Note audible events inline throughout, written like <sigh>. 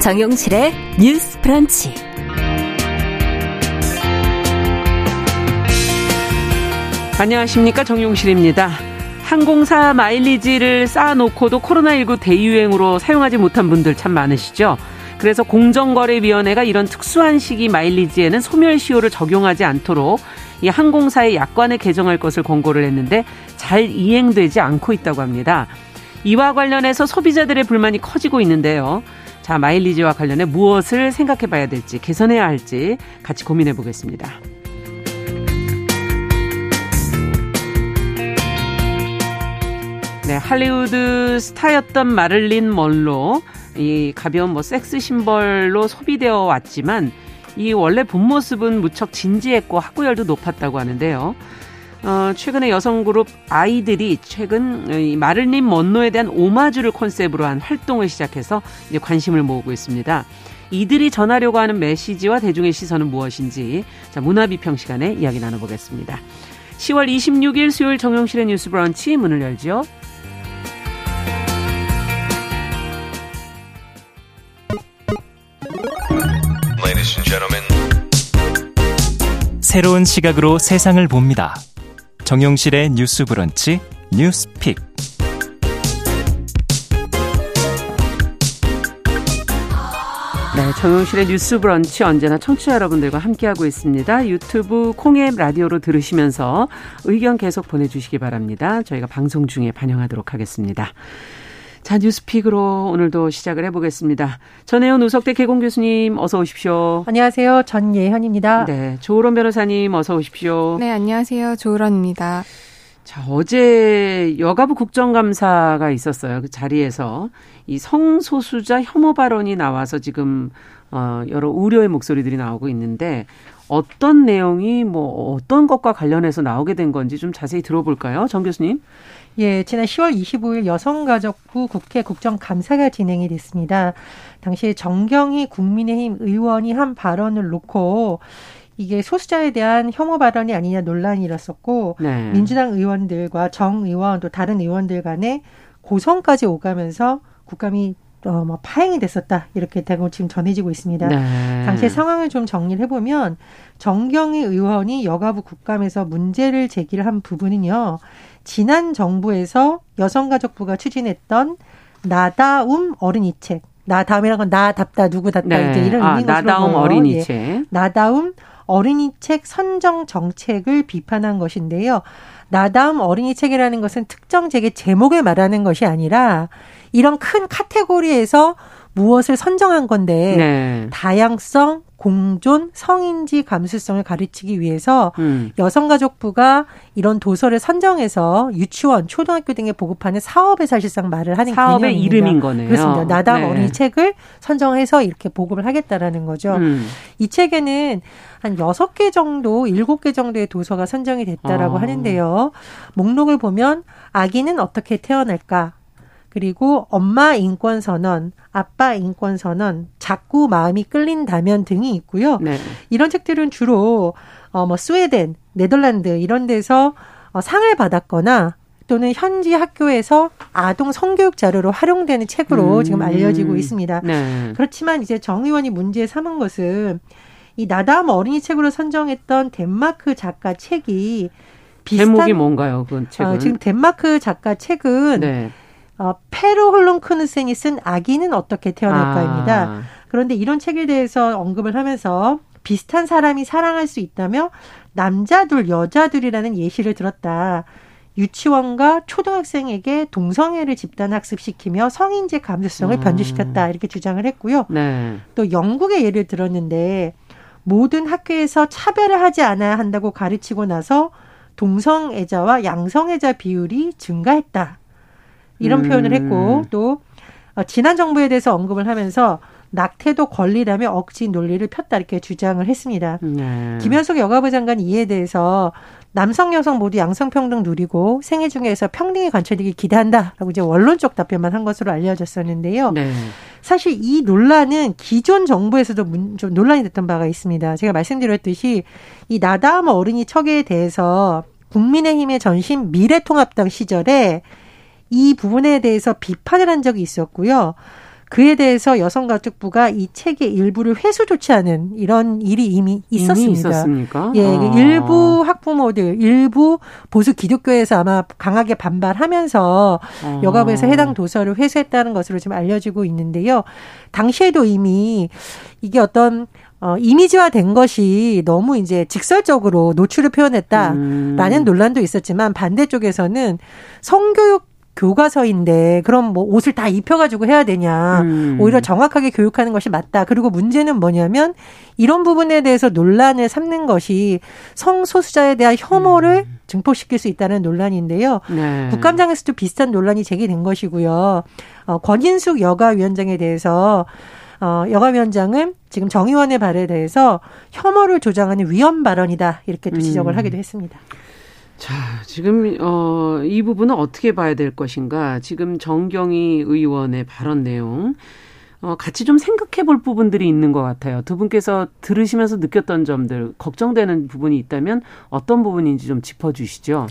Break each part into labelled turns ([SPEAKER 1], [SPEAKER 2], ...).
[SPEAKER 1] 정용실의 뉴스 프런치.
[SPEAKER 2] 안녕하십니까. 정용실입니다. 항공사 마일리지를 쌓아놓고도 코로나19 대유행으로 사용하지 못한 분들 참 많으시죠? 그래서 공정거래위원회가 이런 특수한 시기 마일리지에는 소멸시효를 적용하지 않도록 이 항공사의 약관을 개정할 것을 권고를 했는데 잘 이행되지 않고 있다고 합니다. 이와 관련해서 소비자들의 불만이 커지고 있는데요. 자, 마일리지와 관련해 무엇을 생각해 봐야 될지, 개선해야 할지 같이 고민해 보겠습니다. 네, 할리우드 스타였던 마를린 먼로, 이 가벼운 뭐 섹스 심벌로 소비되어 왔지만, 이 원래 본 모습은 무척 진지했고 학구열도 높았다고 하는데요. 어, 최근에 여성 그룹 아이들이 최근 이 마를린 먼로에 대한 오마주를 컨셉으로 한 활동을 시작해서 이제 관심을 모으고 있습니다. 이들이 전하려고 하는 메시지와 대중의 시선은 무엇인지 자 문화비평 시간에 이야기 나눠보겠습니다. 10월 26일 수요일 정용실의 뉴스 브런치 문을 열죠.
[SPEAKER 3] 새로운 시각으로 세상을 봅니다. 정용실의 뉴스 브런치 뉴스픽.
[SPEAKER 2] 네, 정용실의 뉴스 브런치 언제나 청취자 여러분들과 함께하고 있습니다. 유튜브 콩앱 라디오로 들으시면서 의견 계속 보내주시기 바랍니다. 저희가 방송 중에 반영하도록 하겠습니다. 자, 뉴스픽으로 오늘도 시작을 해보겠습니다. 전혜연 우석대 개공 교수님 어서 오십시오.
[SPEAKER 4] 안녕하세요. 전예현입니다.
[SPEAKER 2] 네, 조으론 변호사님 어서 오십시오.
[SPEAKER 5] 네, 안녕하세요. 조으론입니다.
[SPEAKER 2] 자, 어제 여가부 국정감사가 있었어요. 그 자리에서 이 성소수자 혐오 발언이 나와서 지금 어 여러 우려의 목소리들이 나오고 있는데 어떤 내용이 뭐 어떤 것과 관련해서 나오게 된 건지 좀 자세히 들어볼까요? 정 교수님.
[SPEAKER 4] 예, 지난 10월 25일 여성가족부 국회 국정감사가 진행이 됐습니다. 당시에 정경희 국민의힘 의원이 한 발언을 놓고 이게 소수자에 대한 혐오 발언이 아니냐 논란이 일었었고 네. 민주당 의원들과 정 의원 또 다른 의원들 간에 고성까지 오가면서 국감이 어, 뭐 파행이 됐었다 이렇게 되고 지금 전해지고 있습니다. 네. 당시의 상황을 좀 정리를 해보면 정경희 의원이 여가부 국감에서 문제를 제기를 한 부분은요. 지난 정부에서 여성가족부가 추진했던 나다움 어린이 책. 나다움이라는 건 나답다 누구답다
[SPEAKER 2] 네.
[SPEAKER 4] 이제 이런
[SPEAKER 2] 아, 의미인 것으로 나다움 어린이 예. 책.
[SPEAKER 4] 나다움 어린이 책 선정 정책을 비판한 것인데요. 나다움 어린이 책이라는 것은 특정 책의 제목을 말하는 것이 아니라 이런 큰 카테고리에서 무엇을 선정한 건데 네. 다양성, 공존, 성인지 감수성을 가르치기 위해서 음. 여성가족부가 이런 도서를 선정해서 유치원, 초등학교 등에 보급하는 사업에 사실상 말을 하는
[SPEAKER 2] 사업의 개념입니다. 이름인 거네요.
[SPEAKER 4] 그렇습니다. 나담 네. 어린이 책을 선정해서 이렇게 보급을 하겠다라는 거죠. 음. 이 책에는 한 여섯 개 정도, 일곱 개 정도의 도서가 선정이 됐다라고 어. 하는데요. 목록을 보면 아기는 어떻게 태어날까? 그리고 엄마 인권 선언, 아빠 인권 선언, 자꾸 마음이 끌린다면 등이 있고요. 네. 이런 책들은 주로 어뭐 스웨덴, 네덜란드 이런 데서 어 상을 받았거나 또는 현지 학교에서 아동 성교육 자료로 활용되는 책으로 음. 지금 알려지고 있습니다. 네. 그렇지만 이제 정 의원이 문제 삼은 것은 이 나담 어린이 책으로 선정했던 덴마크 작가 책이
[SPEAKER 2] 비슷한 제목이 뭔가요? 그 책은?
[SPEAKER 4] 어, 지금 덴마크 작가 책은 네. 어, 페루 홀롱크누센이 쓴 아기는 어떻게 태어날까입니다. 아. 그런데 이런 책에 대해서 언급을 하면서 비슷한 사람이 사랑할 수 있다며 남자둘 여자둘이라는 예시를 들었다. 유치원과 초등학생에게 동성애를 집단 학습시키며 성인지 감수성을 음. 변주시켰다 이렇게 주장을 했고요. 네. 또 영국의 예를 들었는데 모든 학교에서 차별을 하지 않아야 한다고 가르치고 나서 동성애자와 양성애자 비율이 증가했다. 이런 음. 표현을 했고 또 어, 지난 정부에 대해서 언급을 하면서 낙태도 권리라며 억지 논리를 폈다 이렇게 주장을 했습니다. 네. 김현숙 여가부 장관 이에 대해서 남성 여성 모두 양성평등 누리고 생애 중에서 평등이 관철되길 기대한다라고 이제 원론적 답변만 한 것으로 알려졌었는데요. 네. 사실 이 논란은 기존 정부에서도 문, 좀 논란이 됐던 바가 있습니다. 제가 말씀드렸듯이 이 나다움 어린이 척에 대해서 국민의힘의 전신 미래통합당 시절에 이 부분에 대해서 비판을 한 적이 있었고요. 그에 대해서 여성가족부가 이 책의 일부를 회수 조치하는 이런 일이 이미 있었습니다. 이미
[SPEAKER 2] 있었습니까?
[SPEAKER 4] 예, 아. 일부 학부모들, 일부 보수 기독교에서 아마 강하게 반발하면서 아. 여가부에서 해당 도서를 회수했다는 것으로 지금 알려지고 있는데요. 당시에도 이미 이게 어떤 어, 이미지화된 것이 너무 이제 직설적으로 노출을 표현했다라는 음. 논란도 있었지만 반대쪽에서는 성교육 교과서인데 그럼 뭐 옷을 다 입혀가지고 해야 되냐 음. 오히려 정확하게 교육하는 것이 맞다 그리고 문제는 뭐냐면 이런 부분에 대해서 논란을 삼는 것이 성소수자에 대한 혐오를 음. 증폭시킬 수 있다는 논란인데요 네. 국감장에서도 비슷한 논란이 제기된 것이고요 어, 권인숙 여가위원장에 대해서 어, 여가위원장은 지금 정의원의 발에 대해서 혐오를 조장하는 위헌 발언이다 이렇게 또 지적을 음. 하기도 했습니다.
[SPEAKER 2] 자, 지금 어, 이 부분은 어떻게 봐야 될 것인가? 지금 정경희 의원의 발언 내용 어, 같이 좀 생각해 볼 부분들이 있는 것 같아요. 두 분께서 들으시면서 느꼈던 점들, 걱정되는 부분이 있다면 어떤 부분인지 좀 짚어주시죠.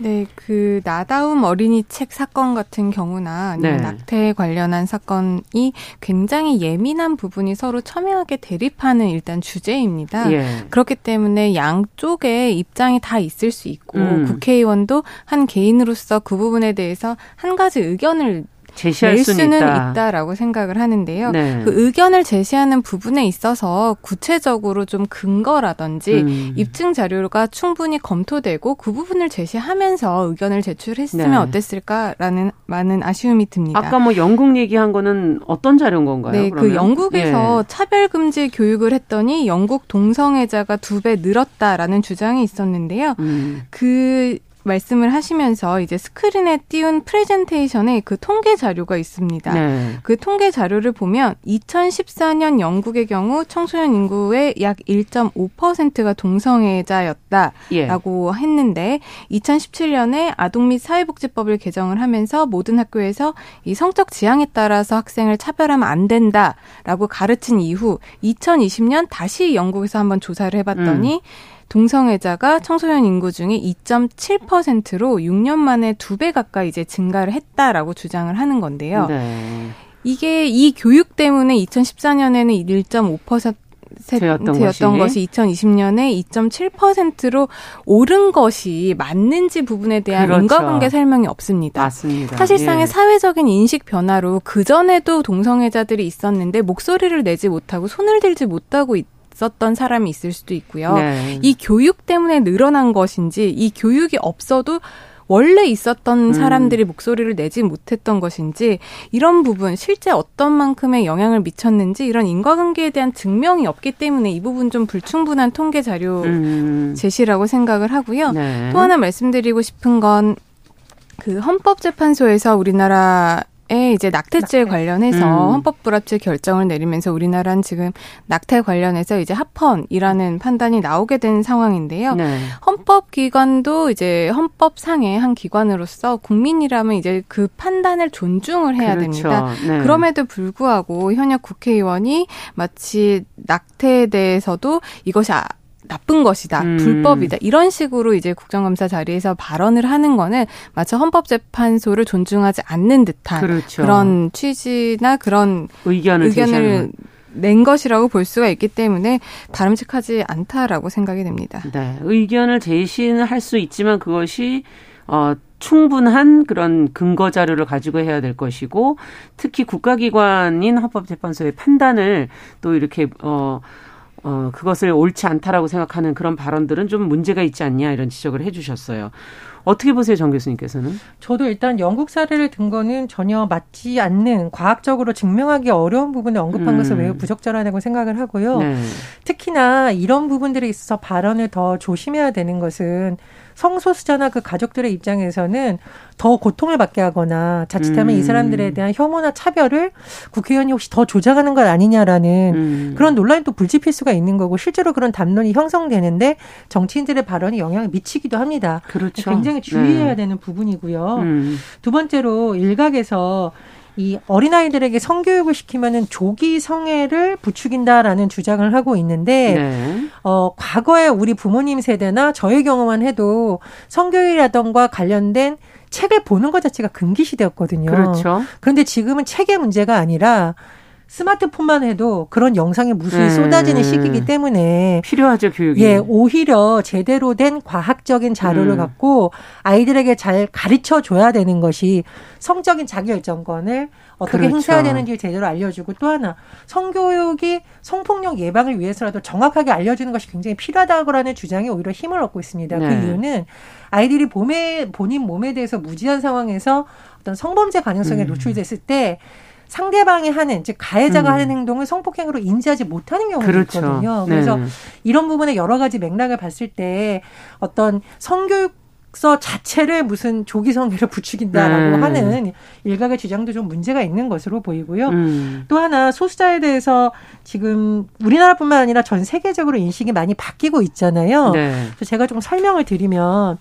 [SPEAKER 5] 네, 그 나다움 어린이 책 사건 같은 경우나 아니면 네. 낙태 관련한 사건이 굉장히 예민한 부분이 서로 첨예하게 대립하는 일단 주제입니다. 예. 그렇기 때문에 양쪽의 입장이 다 있을 수 있고 음. 국회의원도 한 개인으로서 그 부분에 대해서 한 가지 의견을 제시할 수는 있다. 라고 생각을 하는데요. 네. 그 의견을 제시하는 부분에 있어서 구체적으로 좀 근거라든지 음. 입증 자료가 충분히 검토되고 그 부분을 제시하면서 의견을 제출했으면 네. 어땠을까라는 많은 아쉬움이 듭니다.
[SPEAKER 2] 아까 뭐 영국 얘기한 거는 어떤 자료인 건가요?
[SPEAKER 5] 네, 그 그러면? 그 영국에서 예. 차별 금지 교육을 했더니 영국 동성애자가 두 배 늘었다라는 주장이 있었는데요. 음. 그 말씀을 하시면서 이제 스크린에 띄운 프레젠테이션에 그 통계 자료가 있습니다. 네. 그 통계 자료를 보면 2014년 영국의 경우 청소년 인구의 약 1.5%가 동성애자였다라고 예. 했는데 2017년에 아동 및 사회복지법을 개정을 하면서 모든 학교에서 이 성적 지향에 따라서 학생을 차별하면 안 된다라고 가르친 이후 2020년 다시 영국에서 한번 조사를 해봤더니 음. 동성애자가 청소년 인구 중에 2.7%로 6년 만에 두 배 가까이 이제 증가를 했다라고 주장을 하는 건데요. 네. 이게 이 교육 때문에 2014년에는 1.5% 되었던, 되었던 것이. 것이 2020년에 2.7%로 오른 것이 맞는지 부분에 대한 그렇죠. 인과관계 설명이 없습니다.
[SPEAKER 2] 맞습니다.
[SPEAKER 5] 사실상의 예. 사회적인 인식 변화로 그 전에도 동성애자들이 있었는데 목소리를 내지 못하고 손을 들지 못하고 있. 있었던 사람이 있을 수도 있고요. 네. 이 교육 때문에 늘어난 것인지 이 교육이 없어도 원래 있었던 음. 사람들이 목소리를 내지 못했던 것인지 이런 부분 실제 어떤 만큼의 영향을 미쳤는지 이런 인과관계에 대한 증명이 없기 때문에 이 부분 좀 불충분한 통계 자료 음. 제시라고 생각을 하고요. 네. 또 하나 말씀드리고 싶은 건 그 헌법재판소에서 우리나라 에 이제 낙태죄 낙태. 관련해서 음. 헌법 불합치 결정을 내리면서 우리나라는 지금 낙태 관련해서 이제 합헌이라는 판단이 나오게 된 상황인데요. 네. 헌법 기관도 이제 헌법상의 한 기관으로서 국민이라면 이제 그 판단을 존중을 해야 그렇죠. 됩니다. 네. 그럼에도 불구하고 현역 국회의원이 마치 낙태에 대해서도 이것이 아, 나쁜 것이다, 음. 불법이다 이런 식으로 이제 국정감사 자리에서 발언을 하는 거는 마치 헌법재판소를 존중하지 않는 듯한 그렇죠. 그런 취지나 그런 의견을, 의견을 낸 것이라고 볼 수가 있기 때문에 바람직하지 않다라고 생각이 됩니다.
[SPEAKER 2] 네, 의견을 제시는 할 수 있지만 그것이 어 충분한 그런 근거 자료를 가지고 해야 될 것이고 특히 국가기관인 헌법재판소의 판단을 또 이렇게 어 어, 그것을 옳지 않다라고 생각하는 그런 발언들은 좀 문제가 있지 않냐 이런 지적을 해주셨어요. 어떻게 보세요, 정 교수님께서는?
[SPEAKER 4] 저도 일단 영국 사례를 든 거는 전혀 맞지 않는 과학적으로 증명하기 어려운 부분을 언급한 음. 것을 매우 부적절하다고 생각을 하고요. 네. 특히나 이런 부분들에 있어서 발언을 더 조심해야 되는 것은 성소수자나 그 가족들의 입장에서는 더 고통을 받게 하거나 자칫하면 음. 이 사람들에 대한 혐오나 차별을 국회의원이 혹시 더 조작하는 것 아니냐라는 음. 그런 논란이 또 불집힐 수가 있는 거고 실제로 그런 담론이 형성되는데 정치인들의 발언이 영향을 미치기도 합니다.
[SPEAKER 2] 그렇죠.
[SPEAKER 4] 굉장히 주의해야 네. 되는 부분이고요. 음. 두 번째로 일각에서 이 어린아이들에게 성교육을 시키면은 조기 성애를 부추긴다라는 주장을 하고 있는데 네. 어 과거에 우리 부모님 세대나 저의 경우만 해도 성교육이라던가 관련된 책을 보는 것 자체가 금기시되었거든요.
[SPEAKER 2] 그렇죠.
[SPEAKER 4] 그런데 지금은 책의 문제가 아니라 스마트폰만 해도 그런 영상의 무수히 네. 쏟아지는 시기이기 때문에
[SPEAKER 2] 필요하죠 교육이.
[SPEAKER 4] 예, 오히려 제대로 된 과학적인 자료를 음. 갖고 아이들에게 잘 가르쳐 줘야 되는 것이 성적인 자기 결정권을 어떻게 그렇죠. 행사해야 되는지 제대로 알려주고 또 하나 성교육이 성폭력 예방을 위해서라도 정확하게 알려주는 것이 굉장히 필요하다고라는 주장이 오히려 힘을 얻고 있습니다. 그 네. 그 이유는 아이들이 몸에 본인 몸에 대해서 무지한 상황에서 어떤 성범죄 가능성에 음. 노출됐을 때 상대방이 하는 즉 가해자가 음. 하는 행동을 성폭행으로 인지하지 못하는 경우가 그렇죠. 있거든요. 그래서 네. 이런 부분에 여러 가지 맥락을 봤을 때 어떤 성교육 서 자체를 무슨 조기 성애를 <laughs> 부추긴다라고 음. 하는 일각의 주장도 좀 문제가 있는 것으로 보이고요. 음. 또 하나 소수자에 대해서 지금 우리나라뿐만 아니라 전 세계적으로 인식이 많이 바뀌고 있잖아요. 네. 그래서 제가 좀 설명을 드리면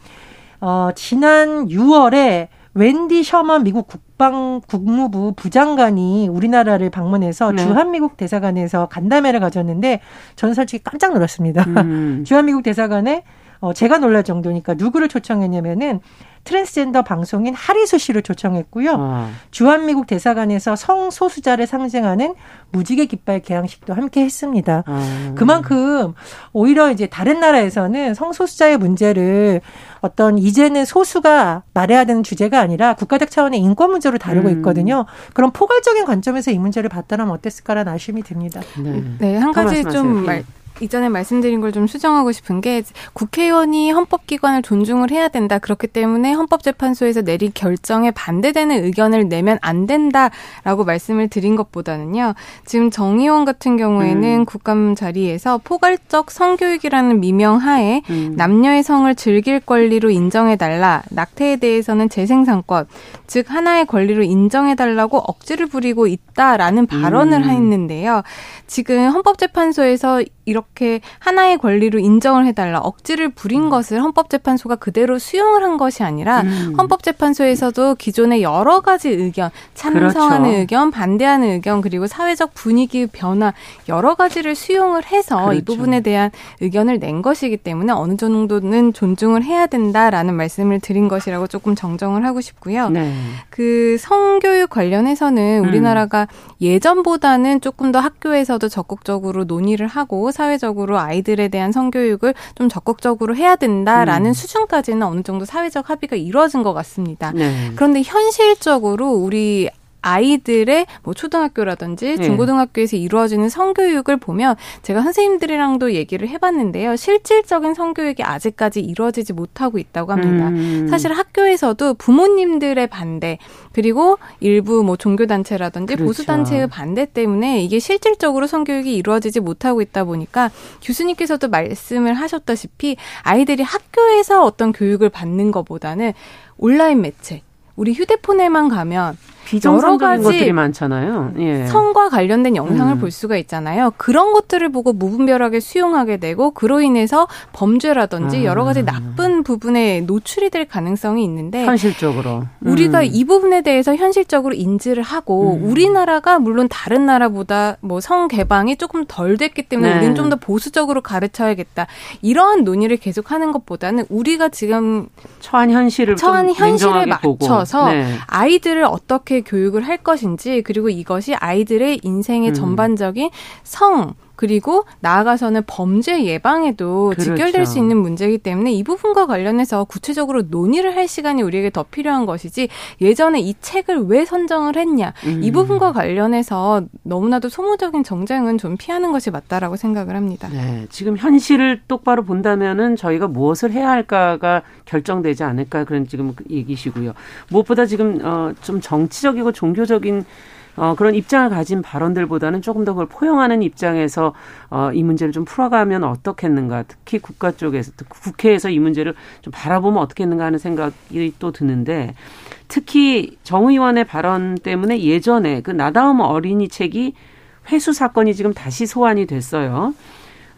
[SPEAKER 4] 어 지난 6월에 웬디 셔먼 미국 국 방 국무부 부장관이 우리나라를 방문해서 네. 주한미국 대사관에서 간담회를 가졌는데 저는 솔직히 깜짝 놀랐습니다. 음. <laughs> 주한미국 대사관에 어, 제가 놀랄 정도니까 누구를 초청했냐면은 트랜스젠더 방송인 하리수 씨를 초청했고요. 아. 주한미국 대사관에서 성소수자를 상징하는 무지개 깃발 개항식도 함께 했습니다. 아. 그만큼 오히려 이제 다른 나라에서는 성소수자의 문제를 어떤 이제는 소수가 말해야 되는 주제가 아니라 국가적 차원의 인권 문제로 다루고 음. 있거든요. 그런 포괄적인 관점에서 이 문제를 봤다면 어땠을까라는 아쉬움이 듭니다.
[SPEAKER 5] 네, 네 한 가지 좀 말, 이전에 말씀드린 걸 좀 수정하고 싶은 게 국회의원이 헌법기관을 존중을 해야 된다. 그렇기 때문에 헌법재판소에서 내린 결정에 반대되는 의견을 내면 안 된다라고 말씀을 드린 것보다는요. 지금 정 의원 같은 경우에는 음. 국감 자리에서 포괄적 성교육이라는 미명 하에 음. 남녀의 성을 즐길 권리로 인정해달라. 낙태에 대해서는 재생산권, 즉 하나의 권리로 인정해달라고 억지를 부리고 있다라는 발언을 음. 했는데요. 지금 헌법재판소에서 이렇게 하나의 권리로 인정을 해달라 억지를 부린 음. 것을 헌법재판소가 그대로 수용을 한 것이 아니라 음. 헌법재판소에서도 기존의 여러 가지 의견 찬성하는 그렇죠. 의견 반대하는 의견 그리고 사회적 분위기 변화 여러 가지를 수용을 해서 그렇죠. 이 부분에 대한 의견을 낸 것이기 때문에 어느 정도는 존중을 해야 된다라는 말씀을 드린 것이라고 조금 정정을 하고 싶고요. 네. 그 성교육 관련해서는 음. 우리나라가 음. 예전보다는 조금 더 학교에서도 적극적으로 논의를 하고 사회적으로 아이들에 대한 성교육을 좀 적극적으로 해야 된다라는 음. 수준까지는 어느 정도 사회적 합의가 이루어진 것 같습니다. 네. 그런데 현실적으로 우리 아이들의 뭐 초등학교라든지 네. 중고등학교에서 이루어지는 성교육을 보면 제가 선생님들이랑도 얘기를 해봤는데요. 실질적인 성교육이 아직까지 이루어지지 못하고 있다고 합니다. 음. 사실 학교에서도 부모님들의 반대 그리고 일부 뭐 종교단체라든지 그렇죠. 보수단체의 반대 때문에 이게 실질적으로 성교육이 이루어지지 못하고 있다 보니까 교수님께서도 말씀을 하셨다시피 아이들이 학교에서 어떤 교육을 받는 것보다는 온라인 매체 우리 휴대폰에만 가면 여러 가지
[SPEAKER 2] 것들이 많잖아요. 예.
[SPEAKER 5] 성과 관련된 영상을 음. 볼 수가 있잖아요. 그런 것들을 보고 무분별하게 수용하게 되고 그로 인해서 범죄라든지 아. 여러 가지 나쁜 부분에 노출이 될 가능성이 있는데
[SPEAKER 2] 현실적으로
[SPEAKER 5] 음. 우리가 이 부분에 대해서 현실적으로 인지를 하고 음. 우리나라가 물론 다른 나라보다 뭐 성 개방이 조금 덜 됐기 때문에 네. 우리는 좀 더 보수적으로 가르쳐야겠다. 이러한 논의를 계속하는 것보다는 우리가 지금
[SPEAKER 2] 처한 현실을
[SPEAKER 5] 처한 현실에 맞춰서 네. 아이들을 어떻게 교육을 할 것인지 그리고 이것이 아이들의 인생의 음. 전반적인 성 그리고 나아가서는 범죄 예방에도 그렇죠. 직결될 수 있는 문제이기 때문에 이 부분과 관련해서 구체적으로 논의를 할 시간이 우리에게 더 필요한 것이지 예전에 이 책을 왜 선정을 했냐 음. 이 부분과 관련해서 너무나도 소모적인 정쟁은 좀 피하는 것이 맞다라고 생각을 합니다.
[SPEAKER 2] 네, 지금 현실을 똑바로 본다면은 저희가 무엇을 해야 할까가 결정되지 않을까 그런 지금 얘기시고요. 무엇보다 지금 어 좀 정치적이고 종교적인 어, 그런 입장을 가진 발언들보다는 조금 더 그걸 포용하는 입장에서 어, 이 문제를 좀 풀어가면 어떻겠는가. 특히 국가 쪽에서, 국회에서 이 문제를 좀 바라보면 어떻겠는가 하는 생각이 또 드는데 특히 정 의원의 발언 때문에 예전에 그 나다움 어린이 책이 회수 사건이 지금 다시 소환이 됐어요.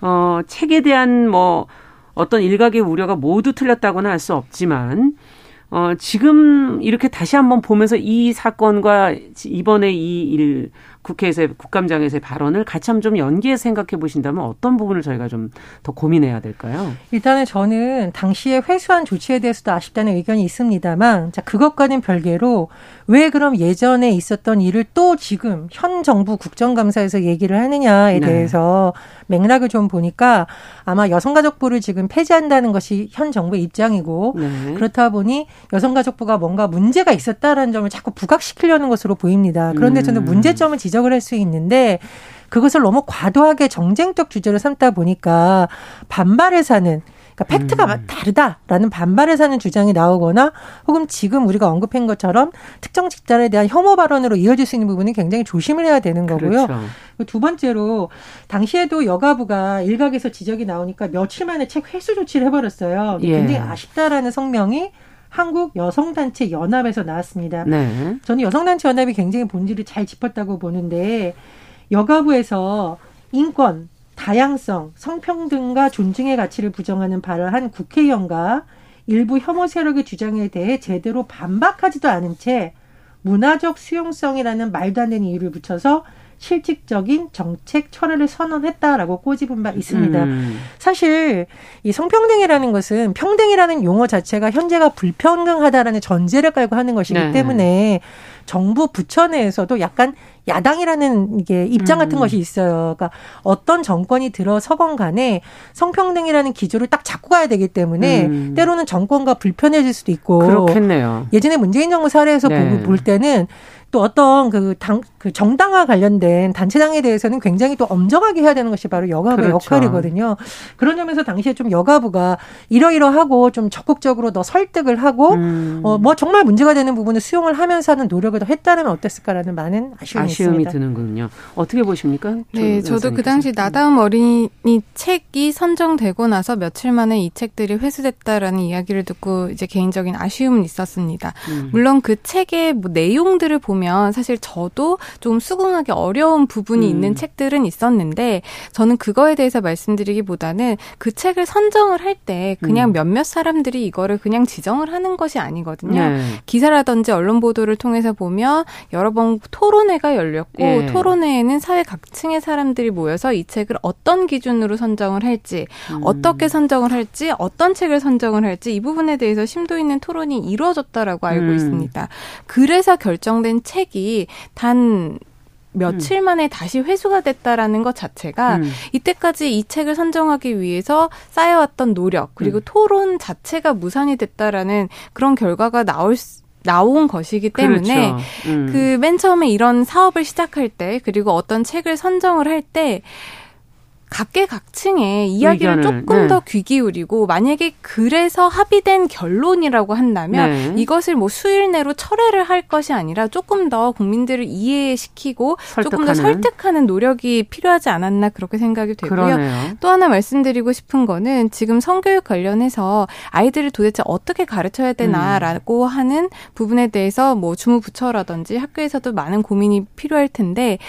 [SPEAKER 2] 어, 책에 대한 뭐 어떤 일각의 우려가 모두 틀렸다고는 할 수 없지만 어, 지금 이렇게 다시 한번 보면서 이 사건과 이번에 이 일, 국회에서의 국감장에서의 발언을 같이 한번 좀 연기해 생각해 보신다면 어떤 부분을 저희가 좀 더 고민해야 될까요?
[SPEAKER 4] 일단은 저는 당시에 회수한 조치에 대해서도 아쉽다는 의견이 있습니다만 자 그것과는 별개로 왜 그럼 예전에 있었던 일을 또 지금 현 정부 국정감사에서 얘기를 하느냐에 네. 대해서 맥락을 좀 보니까 아마 여성가족부를 지금 폐지한다는 것이 현 정부의 입장이고 네. 그렇다 보니 여성가족부가 뭔가 문제가 있었다라는 점을 자꾸 부각시키려는 것으로 보입니다. 그런데 저는 음. 문제점을 지적을 할 수 있는데 그것을 너무 과도하게 정쟁적 주제로 삼다 보니까 반발을 사는 그러니까 팩트가 음. 다르다라는 반발을 사는 주장이 나오거나 혹은 지금 우리가 언급한 것처럼 특정 집단에 대한 혐오 발언으로 이어질 수 있는 부분은 굉장히 조심을 해야 되는 거고요. 그렇죠. 두 번째로 당시에도 여가부가 일각에서 지적이 나오니까 며칠 만에 책 회수 조치를 해버렸어요. 예. 굉장히 아쉽다라는 성명이 한국 여성단체 연합에서 나왔습니다. 네. 저는 여성단체 연합이 굉장히 본질을 잘 짚었다고 보는데 여가부에서 인권, 다양성, 성평등과 존중의 가치를 부정하는 발언을 한 국회의원과 일부 혐오 세력의 주장에 대해 제대로 반박하지도 않은 채 문화적 수용성이라는 말도 안 되는 이유를 붙여서 실질적인 정책 철회를 선언했다라고 꼬집은 바 있습니다. 음. 사실 이 성평등이라는 것은 평등이라는 용어 자체가 현재가 불평등하다라는 전제를 깔고 하는 것이기 네. 때문에 정부 부처 내에서도 약간 야당이라는 이게 입장 같은 음. 것이 있어요. 그러니까 어떤 정권이 들어서건 간에 성평등이라는 기조를 딱 잡고 가야 되기 때문에 음. 때로는 정권과 불편해질 수도 있고
[SPEAKER 2] 그렇겠네요.
[SPEAKER 4] 예전에 문재인 정부 사례에서 네. 볼 때는 또 어떤 그 당, 그 정당화 관련된 단체장에 대해서는 굉장히 또 엄정하게 해야 되는 것이 바로 여가부의 그렇죠. 역할이거든요. 그런 점에서 당시에 좀 여가부가 이러이러하고 좀 적극적으로 더 설득을 하고 음. 어, 뭐 정말 문제가 되는 부분을 수용을 하면서 하는 노력을 더 했다면 어땠을까라는 많은 아쉬움이,
[SPEAKER 2] 아쉬움이
[SPEAKER 4] 있습니다.
[SPEAKER 2] 드는군요. 어떻게 보십니까?
[SPEAKER 5] 네, 저도 그 당시 나다움 어린이 책이 선정되고 나서 며칠 만에 이 책들이 회수됐다라는 이야기를 듣고 이제 개인적인 아쉬움은 있었습니다. 음. 물론 그 책의 뭐 내용들을 보면 보면 사실 저도 좀 수긍하기 어려운 부분이 음. 있는 책들은 있었는데 저는 그거에 대해서 말씀드리기보다는 그 책을 선정을 할 때 그냥 음. 몇몇 사람들이 이거를 그냥 지정을 하는 것이 아니거든요. 네. 기사라든지 언론 보도를 통해서 보면 여러 번 토론회가 열렸고 네. 토론회에는 사회 각층의 사람들이 모여서 이 책을 어떤 기준으로 선정을 할지 음. 어떻게 선정을 할지 어떤 책을 선정을 할지 이 부분에 대해서 심도 있는 토론이 이루어졌다라고 알고 음. 있습니다. 그래서 결정된 책이 단 며칠 음. 만에 다시 회수가 됐다라는 것 자체가 음. 이때까지 이 책을 선정하기 위해서 쌓여왔던 노력 그리고 음. 토론 자체가 무산이 됐다라는 그런 결과가 나올 수 나온 것이기 때문에 그렇죠. 음. 그맨 처음에 이런 사업을 시작할 때 그리고 어떤 책을 선정을 할때 각계각층의 이야기를 의견을, 조금 네. 더귀 기울이고 만약에 그래서 합의된 결론이라고 한다면 네. 이것을 뭐 수일 내로 철회를 할 것이 아니라 조금 더 국민들을 이해시키고 설득하는. 조금 더 설득하는 노력이 필요하지 않았나 그렇게 생각이 되고요. 그러네요. 또 하나 말씀드리고 싶은 거는 지금 성교육 관련해서 아이들을 도대체 어떻게 가르쳐야 되나라고 음. 하는 부분에 대해서 뭐 주무부처라든지 학교에서도 많은 고민이 필요할 텐데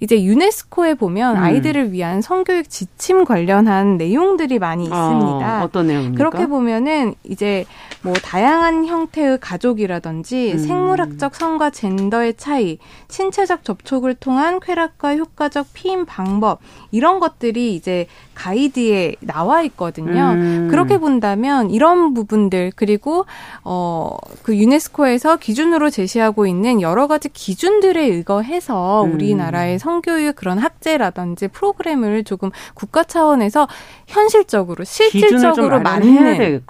[SPEAKER 5] 이제 유네스코에 보면 음. 아이들을 위한 성교육 지침 관련한 내용들이 많이 아, 있습니다.
[SPEAKER 2] 어, 어떤 내용입니까?
[SPEAKER 5] 그렇게 보면은 이제 뭐 다양한 형태의 가족이라든지 음. 생물학적 성과 젠더의 차이, 신체적 접촉을 통한 쾌락과 효과적 피임 방법 이런 것들이 이제 가이드에 나와 있거든요. 음. 그렇게 본다면 이런 부분들 그리고 어 그 유네스코에서 기준으로 제시하고 있는 여러 가지 기준들에 의거해서 음. 우리나라의 성교육 그런 학제라든지 프로그램을 조금 국가 차원에서 현실적으로 실질적으로 맞는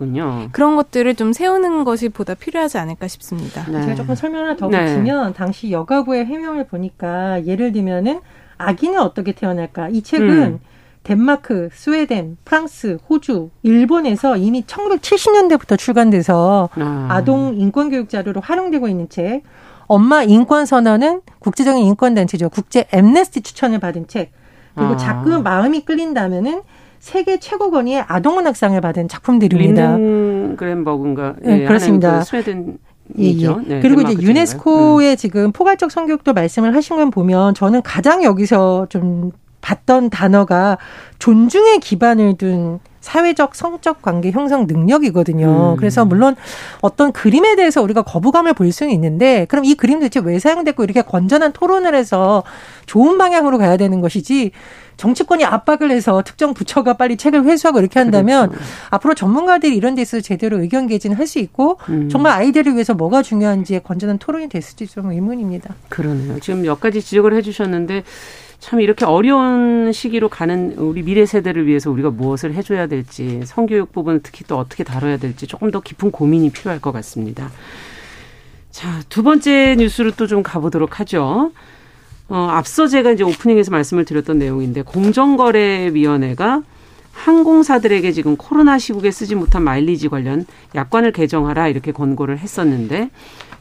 [SPEAKER 5] 그런 것들을 좀 세우는 것이 보다 필요하지 않을까 싶습니다.
[SPEAKER 4] 네. 제가 조금 설명 하나 더 네. 붙이면 당시 여가부의 해명을 보니까 예를 들면은 아기는 어떻게 태어날까? 이 책은 음. 덴마크, 스웨덴, 프랑스, 호주, 일본에서 이미 1970년대부터 출간돼서 아. 동 인권 교육 자료로 활용되고 있는 책. 엄마 인권 선언은 국제적인 인권 단체죠. 국제 엠네스티 추천을 받은 책. 그리고 아. 자꾸 마음이 끌린다면은 세계 최고 권위의 아동문학상을 받은 작품들입니다.
[SPEAKER 2] 그랜버그인가?
[SPEAKER 4] 네, 예, 그렇습니다.
[SPEAKER 2] 그 스웨덴
[SPEAKER 4] 예, 예. 네, 그리고 이제 유네스코의 음. 지금 포괄적 성교육도 말씀을 하신 건 보면 저는 가장 여기서 좀 봤던 단어가 존중의 기반을 둔 사회적 성적 관계 형성 능력이거든요. 음. 그래서 물론 어떤 그림에 대해서 우리가 거부감을 볼 수는 있는데 그럼 이 그림 도대체 왜 사용됐고 이렇게 건전한 토론을 해서 좋은 방향으로 가야 되는 것이지 정치권이 압박을 해서 특정 부처가 빨리 책을 회수하고 이렇게 한다면 그렇죠. 앞으로 전문가들이 이런 데 있어서 제대로 의견 개진할 수 있고 음. 정말 아이들을 위해서 뭐가 중요한지에 건전한 토론이 됐을지 좀 의문입니다.
[SPEAKER 2] 그러네요. 지금 몇 가지 지적을 해주셨는데 참 이렇게 어려운 시기로 가는 우리 미래 세대를 위해서 우리가 무엇을 해줘야 될지 성교육 부분 특히 또 어떻게 다뤄야 될지 조금 더 깊은 고민이 필요할 것 같습니다. 자, 두 번째 뉴스로 또 좀 가보도록 하죠. 어, 앞서 제가 이제 오프닝에서 말씀을 드렸던 내용인데 공정거래위원회가 항공사들에게 지금 코로나 시국에 쓰지 못한 마일리지 관련 약관을 개정하라 이렇게 권고를 했었는데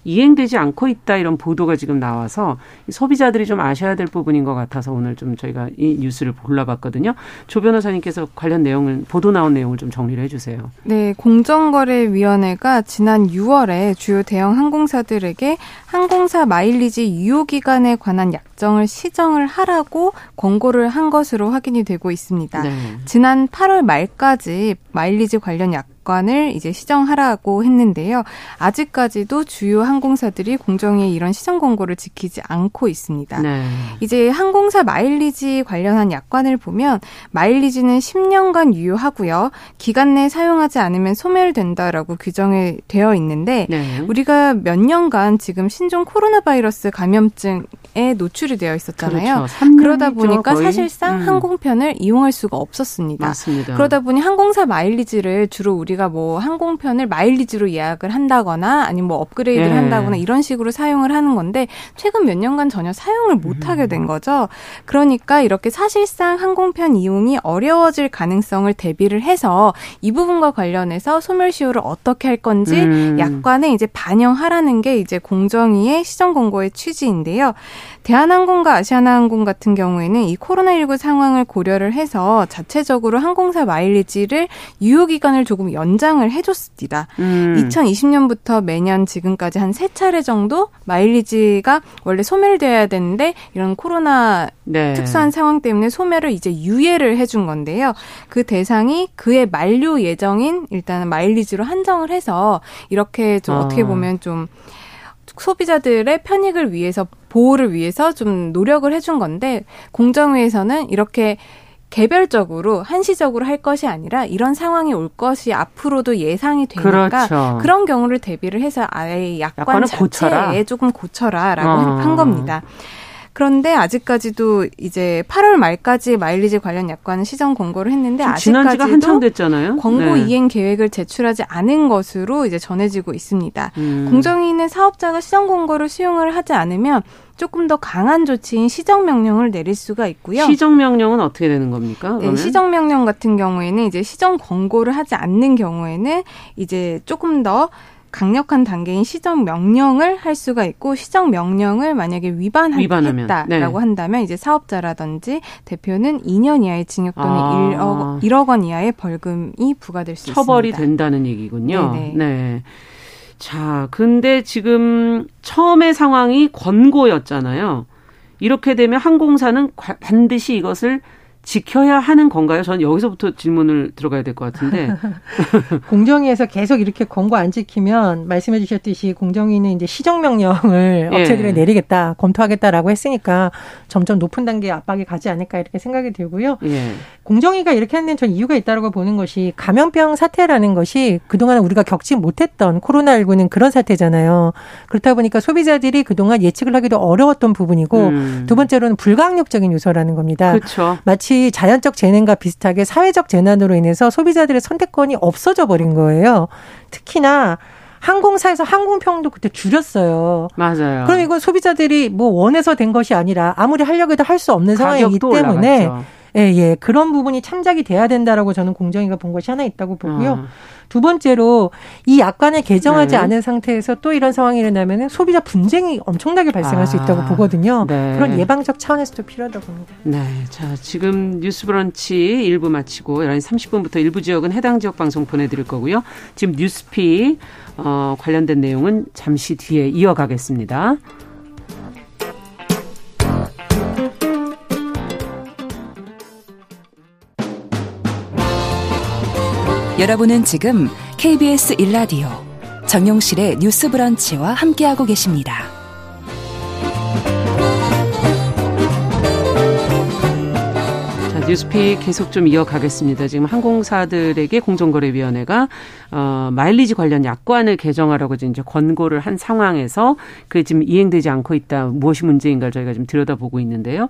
[SPEAKER 2] 이행되지 않고 있다 이런 보도가 지금 나와서 소비자들이 좀 아셔야 될 부분인 것 같아서 오늘 좀 저희가 이 뉴스를 골라봤거든요. 조 변호사님께서 관련 내용을 보도 나온 내용을 좀 정리를 해주세요.
[SPEAKER 5] 네, 공정거래위원회가 지난 6월에 주요 대형 항공사들에게 항공사 마일리지 유효 기간에 관한 약정을 시정을 하라고 권고를 한 것으로 확인이 되고 있습니다. 네. 지난 8월 말까지 마일리지 관련 약 관을 이제 시정하라고 했는데요. 아직까지도 주요 항공사들이 공정위의 이런 시정 권고를 지키지 않고 있습니다. 네. 이제 항공사 마일리지 관련한 약관을 보면 마일리지는 10년간 유효하고요. 기간 내 사용하지 않으면 소멸된다라고 규정이 되어 있는데 네. 우리가 몇 년간 지금 신종 코로나 바이러스 감염증에 노출이 되어 있었잖아요. 그렇죠. 그러다 보니까 거의? 사실상 음. 항공편을 이용할 수가 없었습니다.
[SPEAKER 2] 맞습니다.
[SPEAKER 5] 그러다 보니 항공사 마일리지를 주로 우리가 우리가 뭐 항공편을 마일리지로 예약을 한다거나 아니면 뭐 업그레이드를 네. 한다거나 이런 식으로 사용을 하는 건데 최근 몇 년간 전혀 사용을 못 하게 된 거죠. 그러니까 이렇게 사실상 항공편 이용이 어려워질 가능성을 대비를 해서 이 부분과 관련해서 소멸시효를 어떻게 할 건지 음. 약관에 이제 반영하라는 게 이제 공정위의 시정 공고의 취지인데요. 대한항공과 아시아나항공 같은 경우에는 이 코로나19 상황을 고려를 해서 자체적으로 항공사 마일리지를 유효 기간을 조금 연장을 해줬습니다. 음. 2020년부터 매년 지금까지 한 세 차례 정도 마일리지가 원래 소멸돼야 되는데 이런 코로나 네. 특수한 상황 때문에 소멸을 이제 유예를 해준 건데요. 그 대상이 그의 만료 예정인 일단은 마일리지로 한정을 해서 이렇게 좀 어. 어떻게 보면 좀 소비자들의 편익을 위해서 보호를 위해서 좀 노력을 해준 건데 공정위에서는 이렇게 개별적으로 한시적으로 할 것이 아니라 이런 상황이 올 것이 앞으로도 예상이 되니까 그렇죠. 그런 경우를 대비를 해서 아예 약관 자체에 고쳐라. 조금 고쳐라라고 어. 한 겁니다. 그런데 아직까지도 이제 8월 말까지 마일리지 관련 약관은 시정 권고를 했는데 아직까지도. 권고 네. 이행 계획을 제출하지 않은 것으로 이제 전해지고 있습니다. 음. 공정위는 사업자가 시정 권고를 수용을 하지 않으면 조금 더 강한 조치인 시정 명령을 내릴 수가 있고요.
[SPEAKER 2] 시정 명령은 어떻게 되는 겁니까?
[SPEAKER 5] 네, 시정 명령 같은 경우에는 이제 시정 권고를 하지 않는 경우에는 이제 조금 더 강력한 단계인 시정 명령을 할 수가 있고 시정 명령을 만약에 위반했다라고 네. 한다면 이제 사업자라든지 대표는 2년 이하의 징역 또는 아. 1억, 1억 원 이하의 벌금이 부과될 수
[SPEAKER 2] 처벌이
[SPEAKER 5] 있습니다.
[SPEAKER 2] 처벌이 된다는 얘기군요. 네네. 네. 자, 근데 지금 처음의 상황이 권고였잖아요. 이렇게 되면 항공사는 반드시 이것을 지켜야 하는 건가요? 저는 여기서부터 질문을 들어가야 될 것 같은데. <laughs>
[SPEAKER 4] 공정위에서 계속 이렇게 권고 안 지키면 말씀해 주셨듯이 공정위는 이제 시정명령을 예. 업체들에 내리겠다, 검토하겠다라고 했으니까 점점 높은 단계의 압박이 가지 않을까 이렇게 생각이 들고요. 예. 공정위가 이렇게 하는 전 이유가 있다고 보는 것이 감염병 사태라는 것이 그동안 우리가 겪지 못했던 코로나19는 그런 사태잖아요. 그렇다 보니까 소비자들이 그동안 예측을 하기도 어려웠던 부분이고 음. 두 번째로는 불가항력적인 요소라는 겁니다.
[SPEAKER 2] 그렇죠.
[SPEAKER 4] 마치 자연적 재난과 비슷하게 사회적 재난으로 인해서 소비자들의 선택권이 없어져 버린 거예요. 특히나 항공사에서 항공평도 그때 줄였어요.
[SPEAKER 2] 맞아요.
[SPEAKER 4] 그럼 이건 소비자들이 뭐 원해서 된 것이 아니라 아무리 하려고 해도 할 수 없는 상황이기 때문에 올라갔죠. 예, 예. 그런 부분이 참작이 돼야 된다라고 저는 공정위가 본 것이 하나 있다고 보고요. 어. 두 번째로 이 약관을 개정하지 네. 않은 상태에서 또 이런 상황이 일어나면 소비자 분쟁이 엄청나게 발생할 아, 수 있다고 보거든요. 네. 그런 예방적 차원에서도 필요하다고 봅니다.
[SPEAKER 2] 네. 자, 지금 뉴스 브런치 1부 마치고 11시 30분부터 일부 지역은 해당 지역 방송 보내드릴 거고요. 지금 뉴스피 어, 관련된 내용은 잠시 뒤에 이어가겠습니다.
[SPEAKER 1] 여러분은 지금 KBS 1라디오 정용실의 뉴스 브런치와 함께하고 계십니다.
[SPEAKER 2] 자, 뉴스픽 계속 좀 이어가겠습니다. 지금 항공사들에게 공정거래위원회가 어, 마일리지 관련 약관을 개정하라고 이제 권고를 한 상황에서 그게 지금 이행되지 않고 있다. 무엇이 문제인가 저희가 지금 들여다보고 있는데요.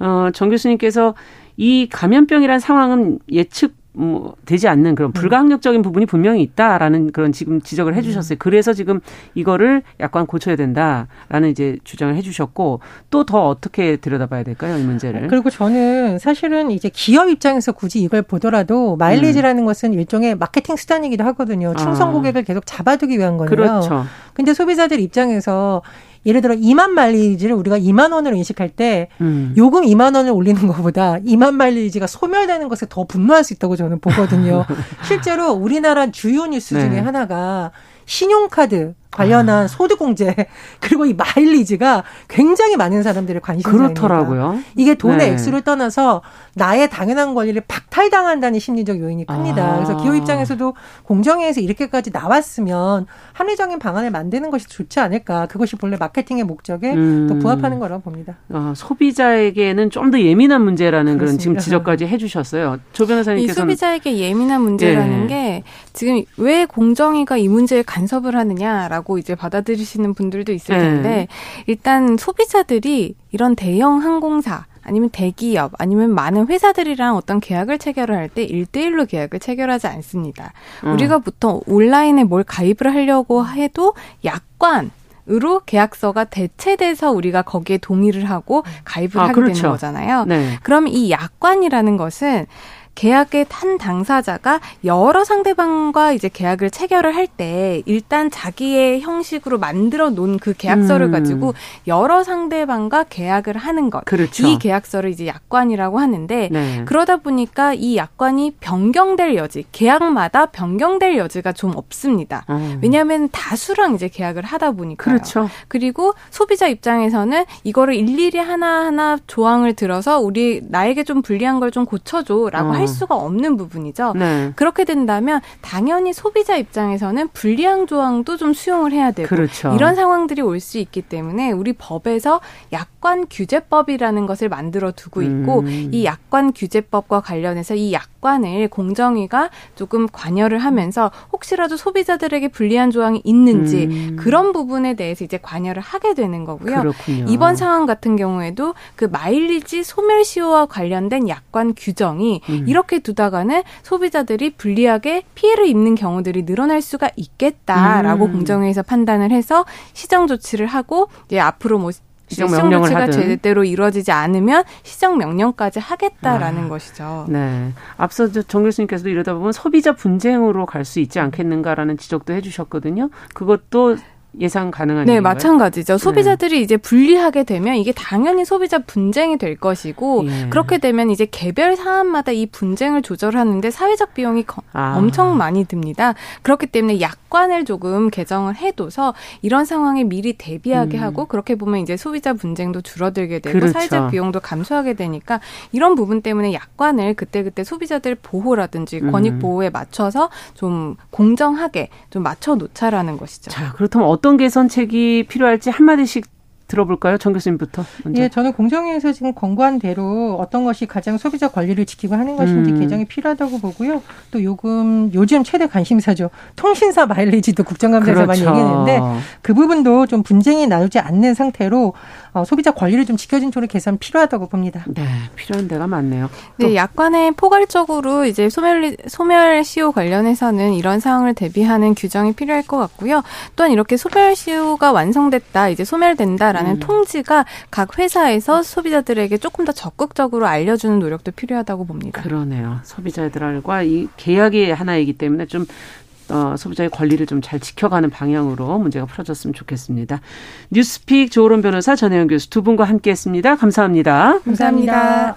[SPEAKER 2] 어, 정 교수님께서 이 감염병이란 상황은 예측 뭐 되지 않는 그런 음. 불가항력적인 부분이 분명히 있다라는 그런 지금 지적을 해주셨어요. 음. 그래서 지금 이거를 약간 고쳐야 된다라는 이제 주장을 해주셨고 또 더 어떻게 들여다봐야 될까요 이 문제를?
[SPEAKER 4] 그리고 저는 사실은 이제 기업 입장에서 굳이 이걸 보더라도 마일리지라는 음. 것은 일종의 마케팅 수단이기도 하거든요. 충성 아. 고객을 계속 잡아두기 위한 거예요.
[SPEAKER 2] 그렇죠.
[SPEAKER 4] 근데 소비자들 입장에서 예를 들어 2만 마일리지를 우리가 2만 원으로 인식할 때 음. 요금 2만 원을 올리는 것보다 2만 마일리지가 소멸되는 것에 더 분노할 수 있다고 저는 보거든요. <laughs> 실제로 우리나라 주요 뉴스 네. 중에 하나가 신용카드 관련한 아. 소득공제 <laughs> 그리고 이 마일리지가 굉장히 많은 사람들의 관심사입니다.
[SPEAKER 2] 그렇더라고요.
[SPEAKER 4] 이게 돈의 네. 액수를 떠나서 나의 당연한 권리를 박탈당한다는 심리적 요인이 큽니다. 아. 그래서 기업 입장에서도 공정위에서 이렇게까지 나왔으면 합리적인 방안을 만드는 것이 좋지 않을까. 그것이 본래 마케팅의 목적에 음. 더 부합하는 거라고 봅니다.
[SPEAKER 2] 아, 소비자에게는 좀 더 예민한 문제라는 그렇습니다. 그런 지금 지적까지 해주셨어요. 조 변호사님께서
[SPEAKER 5] 이 소비자에게 예민한 문제라는 예. 게 지금 왜 공정위가 이 문제에 간섭을 하느냐라고 이제 받아들이시는 분들도 있을 예. 텐데 예. 일단 소비자들이 이런 대형 항공사 아니면 대기업 아니면 많은 회사들이랑 어떤 계약을 체결을 할때 1대1로 계약을 체결하지 않습니다. 음. 우리가 보통 온라인에 뭘 가입을 하려고 해도 약관 으로 계약서가 대체돼서 우리가 거기에 동의를 하고 가입을 아, 하게 그렇죠. 되는 거잖아요. 네. 그럼 이 약관이라는 것은 계약의 한 당사자가 여러 상대방과 이제 계약을 체결을 할 때 일단 자기의 형식으로 만들어 놓은 그 계약서를 음. 가지고 여러 상대방과 계약을 하는 것.
[SPEAKER 2] 그렇죠.
[SPEAKER 5] 이 계약서를 이제 약관이라고 하는데 네. 그러다 보니까 이 약관이 변경될 여지, 계약마다 변경될 여지가 좀 없습니다. 음. 왜냐하면 다수랑 이제 계약을 하다 보니까요.
[SPEAKER 2] 그렇죠.
[SPEAKER 5] 그리고 소비자 입장에서는 이거를 일일이 하나하나 조항을 들어서 우리 나에게 좀 불리한 걸 좀 고쳐줘라고 어. 할 수가 없는 부분이죠. 네. 그렇게 된다면 당연히 소비자 입장에서는 불리한 조항도 좀 수용을 해야 되고 그렇죠. 이런 상황들이 올 수 있기 때문에 우리 법에서 약관 규제법이라는 것을 만들어 두고 있고 음. 이 약관 규제법과 관련해서 이 약관을 공정위가 조금 관여를 하면서 혹시라도 소비자들에게 불리한 조항이 있는지 음. 그런 부분에 대해서 이제 관여를 하게 되는 거고요.
[SPEAKER 2] 그렇군요.
[SPEAKER 5] 이번 상황 같은 경우에도 그 마일리지 소멸 시효와 관련된 약관 규정이 음. 이렇게 두다가는 소비자들이 불리하게 피해를 입는 경우들이 늘어날 수가 있겠다라고 음. 공정위에서 판단을 해서 시정 조치를 하고 이제 앞으로 뭐 시정 명령을 조치가 하든. 제대로 이루어지지 않으면 시정 명령까지 하겠다라는 아, 것이죠.
[SPEAKER 2] 네. 앞서 정 교수님께서도 이러다 보면 소비자 분쟁으로 갈 수 있지 않겠는가라는 지적도 해주셨거든요. 그것도 예상 가능한
[SPEAKER 5] 네, 일인가요? 마찬가지죠. 네. 소비자들이 네. 이제 분리하게 되면 이게 당연히 소비자 분쟁이 될 것이고 예. 그렇게 되면 이제 개별 사안마다 이 분쟁을 조절하는데 사회적 비용이 아. 엄청 많이 듭니다. 그렇기 때문에 약관을 조금 개정을 해둬서 이런 상황에 미리 대비하게 음. 하고 그렇게 보면 이제 소비자 분쟁도 줄어들게 되고 그렇죠. 사회적 비용도 감소하게 되니까 이런 부분 때문에 약관을 그때그때 소비자들 보호라든지 권익 음. 보호에 맞춰서 좀 공정하게 좀 맞춰 놓자라는 것이죠.
[SPEAKER 2] 자, 그렇다면 어떤 개선책이 필요할지 한마디씩 들어볼까요? 정 교수님부터. 먼저.
[SPEAKER 4] 예, 저는 공정위에서 지금 권고한 대로 어떤 것이 가장 소비자 권리를 지키고 하는 것인지 음. 개정이 필요하다고 보고요. 또 요금 요즘 최대 관심사죠. 통신사 마일리지도 국정감사에서 그렇죠. 많이 얘기했는데 그 부분도 좀 분쟁이 나오지 않는 상태로 어, 소비자 권리를 좀 지켜진 쪽으로 개선 필요하다고 봅니다.
[SPEAKER 2] 네, 필요한 데가 많네요.
[SPEAKER 5] 네, 약관에 포괄적으로 이제 소멸 소멸 시효 관련해서는 이런 상황을 대비하는 규정이 필요할 것 같고요. 또한 이렇게 소멸 시효가 완성됐다, 이제 소멸된다 라는 음. 통지가 각 회사에서 소비자들에게 조금 더 적극적으로 알려주는 노력도 필요하다고 봅니다.
[SPEAKER 2] 그러네요. 소비자들과 이 계약이 하나이기 때문에 좀 어, 소비자의 권리를 좀 잘 지켜가는 방향으로 문제가 풀어졌으면 좋겠습니다. 뉴스픽 조론 변호사 전혜영 교수 두 분과 함께했습니다. 감사합니다.
[SPEAKER 4] 감사합니다.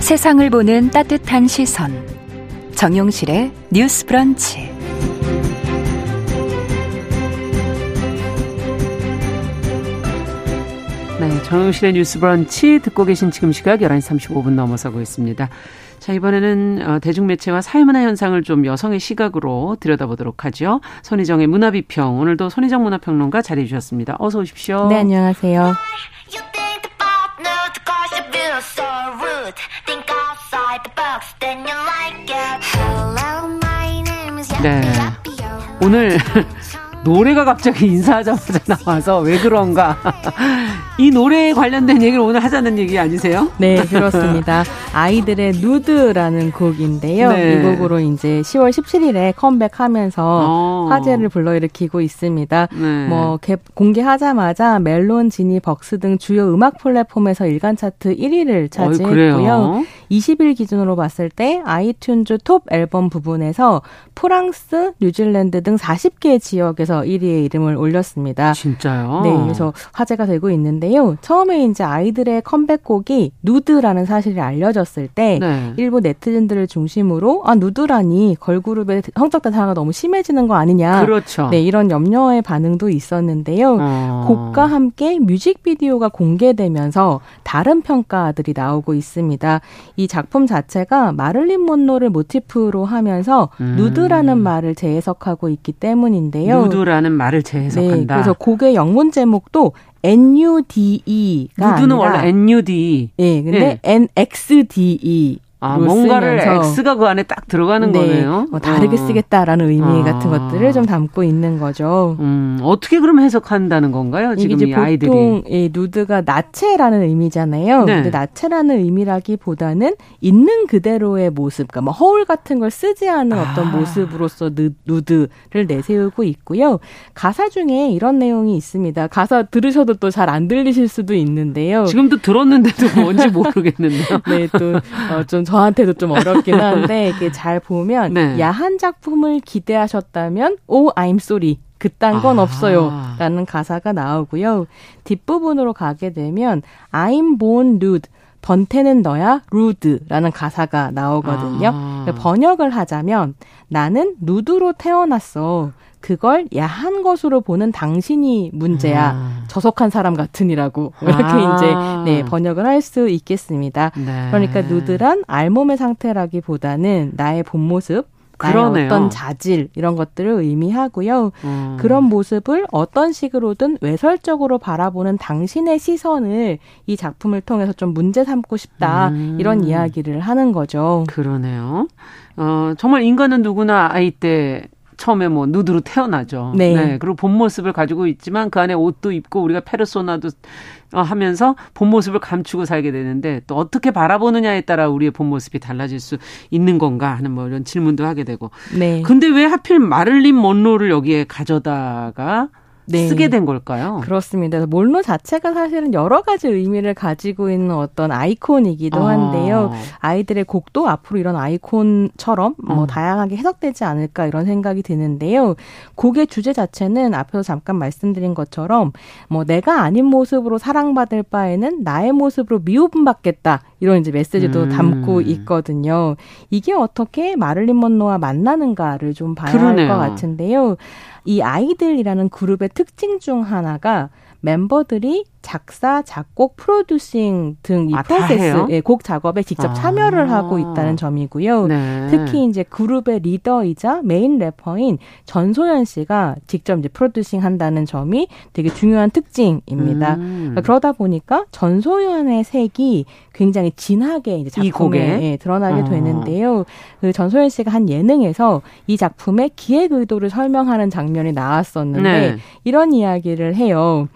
[SPEAKER 1] 세상을 보는 따뜻한 시선. 정용실의 뉴스 브런치.
[SPEAKER 2] 네, 정용실의 뉴스 브런치 듣고 계신 지금 시각 11시 35분 넘어서고 있습니다. 자, 이번에는 어, 대중매체와 사회문화 현상을 좀 여성의 시각으로 들여다보도록 하죠. 손희정의 문화비평. 오늘도 손희정 문화평론가 자리해 주셨습니다. 어서 오십시오.
[SPEAKER 6] 네, 안녕하세요.
[SPEAKER 2] 네. 오늘 노래가 갑자기 인사하자마자 나와서 왜 그런가. 이 노래에 관련된 얘기를 오늘 하자는 얘기 아니세요?
[SPEAKER 6] 네, 그렇습니다. 아이들의 누드라는 곡인데요. 네. 이 곡으로 이제 10월 17일에 컴백하면서 어. 화제를 불러일으키고 있습니다. 네. 뭐 공개하자마자 멜론, 지니, 벅스 등 주요 음악 플랫폼에서 일간 차트 1위를 차지했고요. 20일 기준으로 봤을 때 아이튠즈 Top Album 부분에서 프랑스, 뉴질랜드 등 40개 지역에서 1위의 이름을 올렸습니다.
[SPEAKER 2] 진짜요?
[SPEAKER 6] 네, 그래서 화제가 되고 있는데요. 처음에 이제 아이들의 컴백곡이 누드라는 사실이 알려졌을 때 네. 일부 네티즌들을 중심으로 아 누드라니 걸그룹의 성적 대상가 너무 심해지는 거 아니냐.
[SPEAKER 2] 그렇죠.
[SPEAKER 6] 네, 이런 염려의 반응도 있었는데요. 어. 곡과 함께 뮤직비디오가 공개되면서 다른 평가들이 나오고 있습니다. 이 작품 자체가 마를린 monroe를 모티프로 하면서 음. 누드라는 말을 재해석하고 있기 때문인데요.
[SPEAKER 2] 누드라는 말을 재해석한다. 네,
[SPEAKER 6] 그래서 곡의 영문 제목도 NUDE가
[SPEAKER 2] 누드는 원래 NUDE.
[SPEAKER 6] 예, 근데 네. NXDE
[SPEAKER 2] 아, 뭔가를 X가 그 안에 딱 들어가는 네, 거네요.
[SPEAKER 6] 뭐 다르게 어. 쓰겠다라는 의미 아. 같은 것들을 좀 담고 있는 거죠.
[SPEAKER 2] 음, 어떻게 그럼 해석한다는 건가요? 지금 이게 이제 아이들이.
[SPEAKER 6] 보통 이 누드가 나체라는 의미잖아요. 네. 근데 나체라는 의미라기보다는 있는 그대로의 모습, 그러니까 뭐 허울 같은 걸 쓰지 않은 아. 어떤 모습으로서 누, 누드를 내세우고 있고요. 가사 중에 이런 내용이 있습니다. 가사 들으셔도 또 잘 안 들리실 수도 있는데요.
[SPEAKER 2] 지금도 들었는데도 뭔지 모르겠는데요. <laughs>
[SPEAKER 6] 네, 또좀 어, 저한테도 좀 어렵긴 <laughs> 한데 이게 잘 보면 네. 야한 작품을 기대하셨다면 오 I'm sorry 그딴 건 아. 없어요. 라는 가사가 나오고요. 뒷부분으로 가게 되면 I'm born nude. 번태는 너야 루드라는 가사가 나오거든요. 아. 번역을 하자면 나는 누드로 태어났어. 그걸 야한 것으로 보는 당신이 문제야. 아. 저속한 사람 같으니라고 <laughs> 이렇게 아. 이제 네, 번역을 할 수 있겠습니다. 네. 그러니까 누드란 알몸의 상태라기보다는 나의 본 모습, 나의 어떤 자질 이런 것들을 의미하고요. 음. 그런 모습을 어떤 식으로든 외설적으로 바라보는 당신의 시선을 이 작품을 통해서 좀 문제 삼고 싶다 음. 이런 이야기를 하는 거죠.
[SPEAKER 2] 그러네요. 어, 정말 인간은 누구나 아이 때 처음에 뭐 누드로 태어나죠. 네. 네. 그리고 본 모습을 가지고 있지만 그 안에 옷도 입고 우리가 페르소나도 어, 하면서 본 모습을 감추고 살게 되는데 또 어떻게 바라보느냐에 따라 우리의 본 모습이 달라질 수 있는 건가 하는 뭐 이런 질문도 하게 되고. 네. 근데 왜 하필 마를린 먼로를 여기에 가져다가 네. 쓰게 된 걸까요?
[SPEAKER 6] 그렇습니다. 몰노 자체가 사실은 여러 가지 의미를 가지고 있는 어떤 아이콘이기도 아. 한데요. 아이들의 곡도 앞으로 이런 아이콘처럼 뭐 음. 다양하게 해석되지 않을까 이런 생각이 드는데요. 곡의 주제 자체는 앞에서 잠깐 말씀드린 것처럼 뭐 내가 아닌 모습으로 사랑받을 바에는 나의 모습으로 미움받겠다 이런 이제 메시지도 음. 담고 있거든요. 이게 어떻게 마릴린 먼로와 만나는가를 좀 봐야 할 것 같은데요. 이 아이들이라는 그룹의 특징 중 하나가 멤버들이 작사, 작곡, producing 등이 아, 프로세스, 예, 곡 작업에 직접 아. 참여를 하고 있다는 점이고요. 네. 특히 이제 그룹의 리더이자 메인 래퍼인 전소연 씨가 직접 이제 producing 한다는 점이 되게 중요한 특징입니다. 음. 그러다 보니까 전소연의 색이 굉장히 진하게 이제 작품에 예, 드러나게 아. 되는데요. 그 전소연 씨가 한 예능에서 이 작품의 기획 의도를 설명하는 장면이 나왔었는데 네. 이런 이야기를 해요.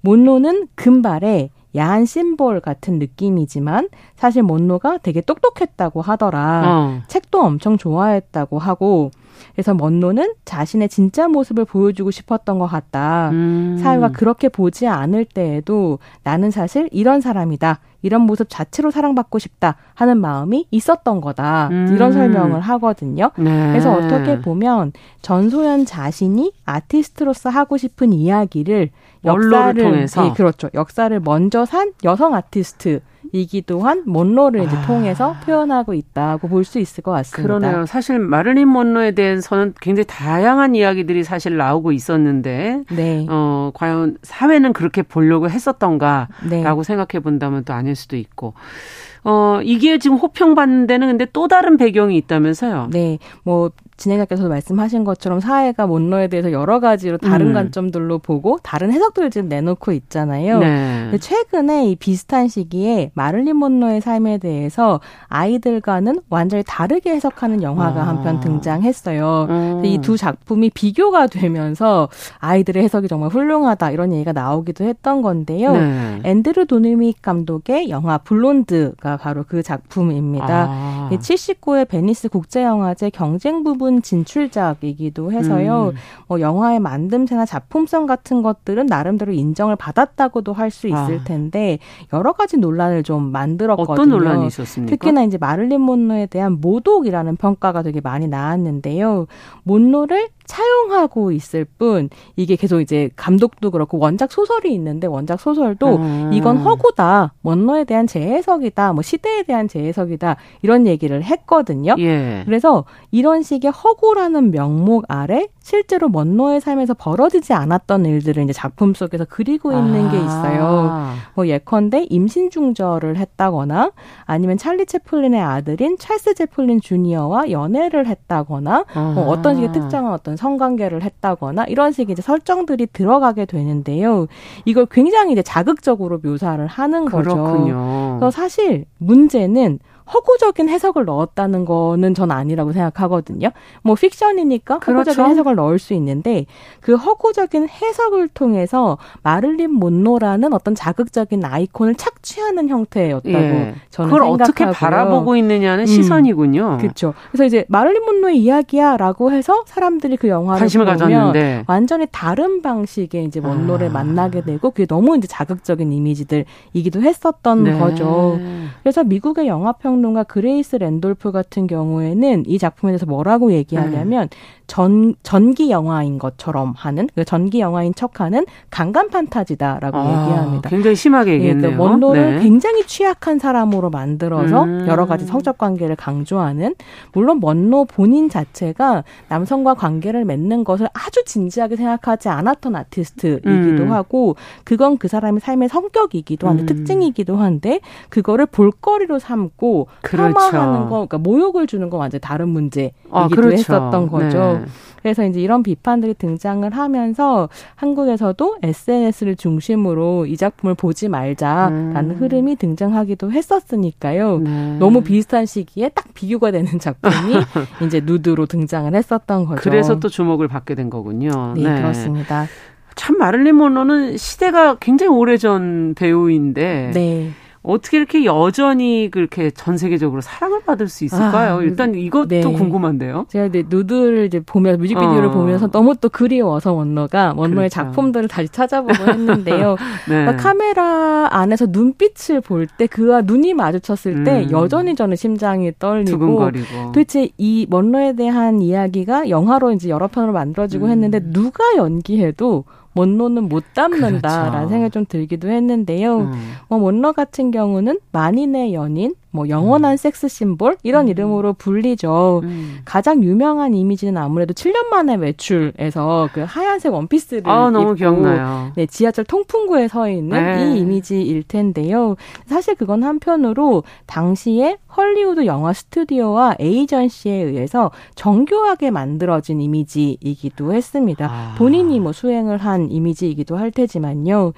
[SPEAKER 6] 몬로는 금발에 야한 심볼 같은 느낌이지만 사실 몬로가 되게 똑똑했다고 하더라. 어. 책도 엄청 좋아했다고 하고 그래서 먼노는 자신의 진짜 모습을 보여주고 싶었던 것 같다. 음. 사회가 그렇게 보지 않을 때에도 나는 사실 이런 사람이다. 이런 모습 자체로 사랑받고 싶다 하는 마음이 있었던 거다. 음. 이런 설명을 하거든요. 네. 그래서 어떻게 보면 전소연 자신이 아티스트로서 하고 싶은 이야기를 역사를 통해서 네, 그렇죠. 역사를 먼저 산 여성 아티스트 이기도 한 먼로를 이제 아. 통해서 표현하고 있다고 볼 수 있을 것 같습니다.
[SPEAKER 2] 그러네요. 사실 마를린 먼로에 대해서는 굉장히 다양한 이야기들이 사실 나오고 있었는데, 네. 어 과연 사회는 그렇게 보려고 했었던가라고 네. 생각해 본다면 또 아닐 수도 있고. 어, 이게 지금 호평받는 데는 근데 또 다른 배경이 있다면서요?
[SPEAKER 6] 네. 뭐, 진행자께서도 말씀하신 것처럼 사회가 몬로에 대해서 여러 가지로 다른 음. 관점들로 보고 다른 해석들을 지금 내놓고 있잖아요. 네. 최근에 이 비슷한 시기에 마를린 몬로의 삶에 대해서 아이들과는 완전히 다르게 해석하는 영화가 아. 한편 등장했어요. 음. 이두 작품이 비교가 되면서 아이들의 해석이 정말 훌륭하다 이런 얘기가 나오기도 했던 건데요. 네. 앤드루 도미닉 감독의 영화 블론드가 바로 그 작품입니다. 아. 79회 베니스 국제영화제 경쟁 부문 새로운 진출작이기도 해서요. 음. 뭐 영화의 만듦새나 작품성 같은 것들은 나름대로 인정을 받았다고도 할 수 있을 아. 텐데 여러 가지 논란을 좀 만들었거든요.
[SPEAKER 2] 어떤 논란이 있었습니까?
[SPEAKER 6] 특히나 이제 마를린 몬로에 대한 모독이라는 평가가 되게 많이 나왔는데요. 몬로를 차용하고 있을 뿐 이게 계속 이제 감독도 그렇고 원작 소설이 있는데 원작 소설도 음. 이건 허구다 원로에 대한 재해석이다 뭐 시대에 대한 재해석이다 이런 얘기를 했거든요. 예. 그래서 이런 식의 허구라는 명목 아래 실제로 먼로의 삶에서 벌어지지 않았던 일들을 이제 작품 속에서 그리고 있는 아. 게 있어요. 뭐 예컨대 임신 중절을 했다거나 아니면 찰리 채플린의 아들인 찰스 채플린 주니어와 연애를 했다거나 아. 뭐 어떤 식의 특정한 어떤 성관계를 했다거나 이런 식의 이제 설정들이 들어가게 되는데요. 이걸 굉장히 이제 자극적으로 묘사를 하는
[SPEAKER 2] 그렇군요.
[SPEAKER 6] 거죠. 그래서 사실 문제는 허구적인 해석을 넣었다는 거는 전 아니라고 생각하거든요. 뭐 픽션이니까 허구적인 그렇죠. 해석을 넣을 수 있는데 그 허구적인 해석을 통해서 마를린 몬로라는 어떤 자극적인 아이콘을 착취하는 형태였다고 예. 저는
[SPEAKER 2] 그걸
[SPEAKER 6] 생각하고요.
[SPEAKER 2] 어떻게 바라보고 있느냐는 음. 시선이군요.
[SPEAKER 6] 그렇죠. 그래서 이제 마를린 몬로의 이야기야라고 해서 사람들이 그 영화를 관심을 가졌는데 완전히 다른 방식의 이제 몬로를 아. 만나게 되고 그게 너무 이제 자극적인 이미지들이기도 했었던 네. 거죠. 그래서 미국의 영화 평 평론가 그레이스 랜돌프 같은 경우에는 이 작품에 대해서 뭐라고 얘기하냐면 음. 전 전기 영화인 것처럼 하는 그 전기 영화인 척하는 강간 판타지다라고 아, 얘기합니다.
[SPEAKER 2] 굉장히 심하게 얘기했네요.
[SPEAKER 6] 예, 그 먼로를 네. 굉장히 취약한 사람으로 만들어서 음. 여러 가지 성적 관계를 강조하는 물론 먼로 본인 자체가 남성과 관계를 맺는 것을 아주 진지하게 생각하지 않았던 아티스트이기도 음. 하고 그건 그 사람의 삶의 성격이기도 한데 음. 특징이기도 한데 그거를 볼거리로 삼고 그렇죠. 폄하하는 거 그러니까 모욕을 주는 건 완전 다른 문제이기도 아, 그렇죠. 했었던 거죠. 네. 그래서 이제 이런 비판들이 등장을 하면서 한국에서도 SNS를 중심으로 이 작품을 보지 말자라는 음. 흐름이 등장하기도 했었으니까요. 네. 너무 비슷한 시기에 딱 비교가 되는 작품이 <laughs> 이제 누드로 등장을 했었던 거죠.
[SPEAKER 2] 그래서 또 주목을 받게 된 거군요.
[SPEAKER 6] 네, 네. 그렇습니다.
[SPEAKER 2] 참 마를린 모노는 시대가 굉장히 오래전 배우인데 네. 어떻게 이렇게 여전히 그렇게 전 세계적으로 사랑을 받을 수 있을까요? 아, 일단 이것도 네. 궁금한데요.
[SPEAKER 6] 제가 이제 누드를 이제 보면 뮤직비디오를 어. 보면서 너무 또 그리워서 원너가 원너의 그렇죠. 작품들을 다시 찾아보고 했는데요. <laughs> 네. 그러니까 카메라 안에서 눈빛을 볼 때 그와 눈이 마주쳤을 때 음. 여전히 저는 심장이 떨리고 두근거리고. 도대체 이 원너에 대한 이야기가 영화로 이제 여러 편으로 만들어지고 음. 했는데 누가 연기해도 원로는 못 담는다라는 그렇죠. 생각이 좀 들기도 했는데요. 음. 뭐 원로 같은 경우는 만인의 연인, 뭐 영원한 음. 섹스 심볼 이런 음. 이름으로 불리죠. 음. 가장 유명한 이미지는 아무래도 7년 만에 외출에서 그 하얀색 원피스를 아,
[SPEAKER 2] 너무 입고 기억나요.
[SPEAKER 6] 네, 지하철 통풍구에 서 있는 네. 이 이미지일 텐데요. 사실 그건 한편으로 당시에 헐리우드 영화 스튜디오와 에이전시에 의해서 정교하게 만들어진 이미지이기도 했습니다. 아. 본인이 뭐 수행을 한 이미지이기도 할 테지만요.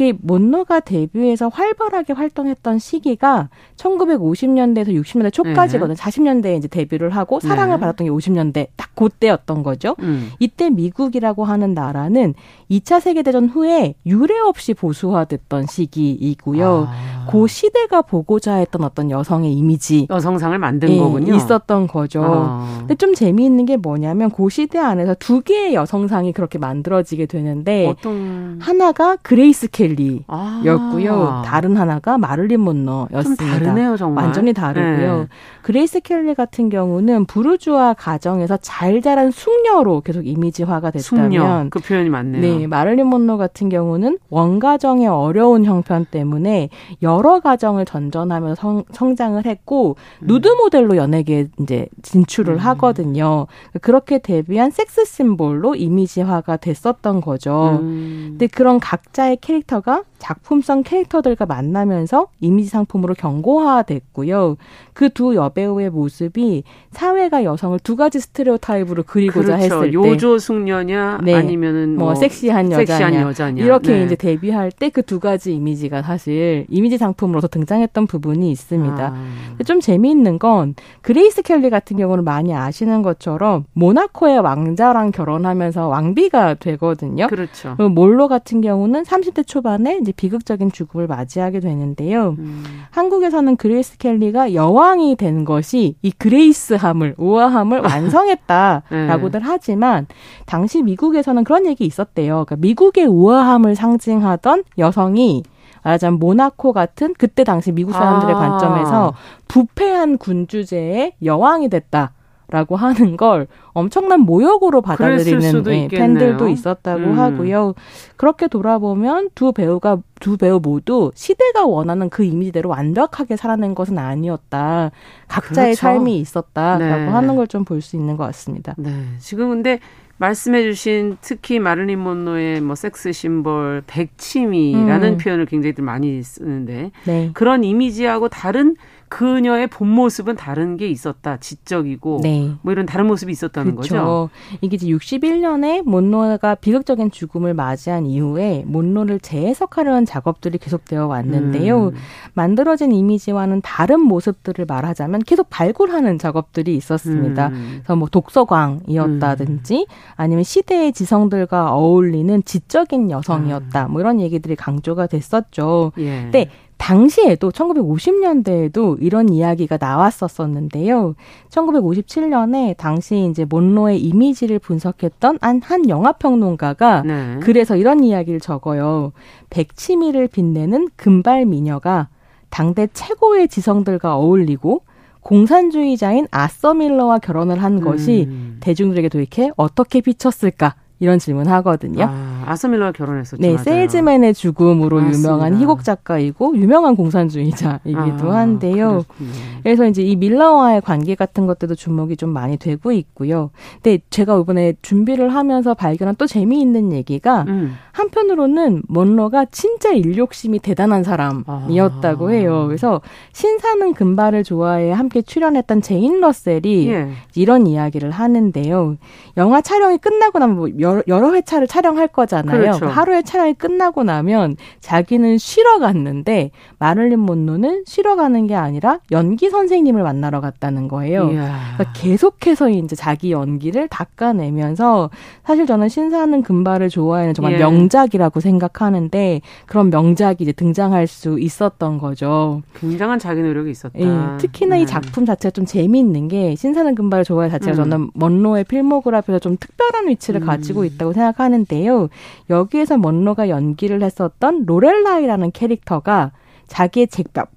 [SPEAKER 6] 이게 몬노가 데뷔해서 활발하게 활동했던 시기가 1950년대에서 60년대 초까지거든요. 네. 40년대에 이제 데뷔를 하고 사랑을 네. 받았던 게 50년대 딱 그때였던 거죠. 음. 이때 미국이라고 하는 나라는 2차 세계대전 후에 유례 없이 보수화됐던 시기이고요. 아. 그 시대가 보고자 했던 어떤 여성의 이미지.
[SPEAKER 2] 여성상을 만든 예, 거군요.
[SPEAKER 6] 있었던 거죠. 아. 근데 좀 재미있는 게 뭐냐면 그 시대 안에서 두 개의 여성상이 그렇게 만들어지게 되는데 어떤... 하나가 그레이스 켈리였고요. 아. 다른 하나가 마를린 몬로였습니다.
[SPEAKER 2] 다르네요, 정말.
[SPEAKER 6] 완전히 다르고요. 네. 그레이스 켈리 같은 경우는 부르주아 가정에서 잘 자란 숙녀로 계속 이미지화가 됐다면 숙녀.
[SPEAKER 2] 그 표현이 맞네요.
[SPEAKER 6] 네, 마를린 몬로 같은 경우는 원가정의 어려운 형편 때문에 여러 가정을 전전하면서 성, 성장을 했고 음. 누드 모델로 연예계에 이제 진출을 음. 하거든요. 그렇게 데뷔한 섹스 심볼로 이미지화가 됐었던 거죠. 음. 근데 그런 각자의 캐릭터 가 작품성 캐릭터들과 만나면서 이미지 상품으로 경고화됐고요. 그 두 여배우의 모습이 사회가 여성을 두 가지 스테레오 타입으로 그리고자
[SPEAKER 2] 그렇죠.
[SPEAKER 6] 했을 때
[SPEAKER 2] 요조 숙녀냐 네. 아니면은
[SPEAKER 6] 뭐, 뭐 섹시한, 섹시한 여자냐, 여자냐. 이렇게 네. 이제 데뷔할 때 그 두 가지 이미지가 사실 이미지 상품으로서 등장했던 부분이 있습니다. 아. 좀 재미있는 건 그레이스 켈리 같은 경우는 많이 아시는 것처럼 모나코의 왕자랑 결혼하면서 왕비가 되거든요.
[SPEAKER 2] 그렇죠.
[SPEAKER 6] 먼로 같은 경우는 30대 초반에 이제 비극적인 죽음을 맞이하게 되는데요. 음. 한국에서는 그레이스 켈리가 여왕이 된 것이 이 grace함을 우아함을 <laughs> 완성했다라고들 네. 하지만 당시 미국에서는 그런 얘기 있었대요. 그러니까 미국의 우아함을 상징하던 여성이 말하자면 모나코 같은 그때 당시 미국 사람들의 아. 관점에서 부패한 군주제의 여왕이 됐다. 라고 하는 걸 엄청난 모욕으로 받아들이는 네, 팬들도 있었다고 음. 하고요. 그렇게 돌아보면 두 배우가 두 배우 모두 시대가 원하는 그 이미지대로 완벽하게 살아낸 것은 아니었다. 각자의 그렇죠. 삶이 있었다라고 네. 하는 걸 좀 볼 수 있는 것 같습니다.
[SPEAKER 2] 네. 지금 근데 말씀해주신 특히 마를린 몬로의 뭐 섹스 심볼 백치미라는 음. 표현을 굉장히 많이 쓰는데 네. 그런 이미지하고 다른 그녀의 본 모습은 다른 게 있었다. 지적이고 네. 뭐 이런 다른 모습이 있었다는 그렇죠. 거죠.
[SPEAKER 6] 이게 이제 61년에 몬로가 비극적인 죽음을 맞이한 이후에 몬로를 재해석하려는 작업들이 계속되어 왔는데요. 음. 만들어진 이미지와는 다른 모습들을 말하자면 계속 발굴하는 작업들이 있었습니다. 음. 그래서 뭐 독서광이었다든지 음. 아니면 시대의 지성들과 어울리는 지적인 여성이었다. 뭐 이런 얘기들이 강조가 됐었죠. 예. 근데 당시에도 1950년대에도 이런 이야기가 나왔었었는데요. 1957년에 당시 이제 몬로의 이미지를 분석했던 한, 한 영화 평론가가 네. 그래서 이런 이야기를 적어요. 백치미를 빛내는 금발 미녀가 당대 최고의 지성들과 어울리고 공산주의자인 아서 밀러와 결혼을 한 것이 음. 대중들에게 도대체 어떻게 비쳤을까? 이런 질문 하거든요.
[SPEAKER 2] 아, 아서 밀러와 결혼했었죠.
[SPEAKER 6] 네, 맞아요. 세일즈맨의 죽음으로 맞습니다. 유명한 희곡 작가이고 유명한 공산주의자이기도 아, 한데요. 그렇군요. 그래서 이제 이 밀러와의 관계 같은 것들도 주목이 좀 많이 되고 있고요. 근데 제가 이번에 준비를 하면서 발견한 또 재미있는 얘기가 음. 한편으로는 먼로가 진짜 일욕심이 대단한 사람이었다고 아. 해요. 그래서 신사는 금발을 좋아해 함께 출연했던 제인 러셀이 예. 이런 이야기를 하는데요. 영화 촬영이 끝나고 나면 뭐 여러, 여러 회차를 촬영할 거잖아요. 그렇죠. 하루에 촬영이 끝나고 나면 자기는 쉬러 갔는데 마를린 몬로는 쉬러 가는 게 아니라 연기 선생님을 만나러 갔다는 거예요. 그러니까 계속해서 이제 자기 연기를 닦아내면서 사실 저는 신사는 금발을 좋아하는 정말 예. 명작이라고 생각하는데 그런 명작이 이제 등장할 수 있었던 거죠.
[SPEAKER 2] 굉장한 자기 노력이 있었다. 예,
[SPEAKER 6] 특히나 네. 이 작품 자체가 좀 재미있는 게 신사는 금발을 좋아해 자체가 음. 저는 먼로의 필모그래피에서 좀 특별한 위치를 음. 가지고 있다고 생각하는데요. 여기에서 먼로가 연기를 했었던 로렐라이라는 캐릭터가 자기의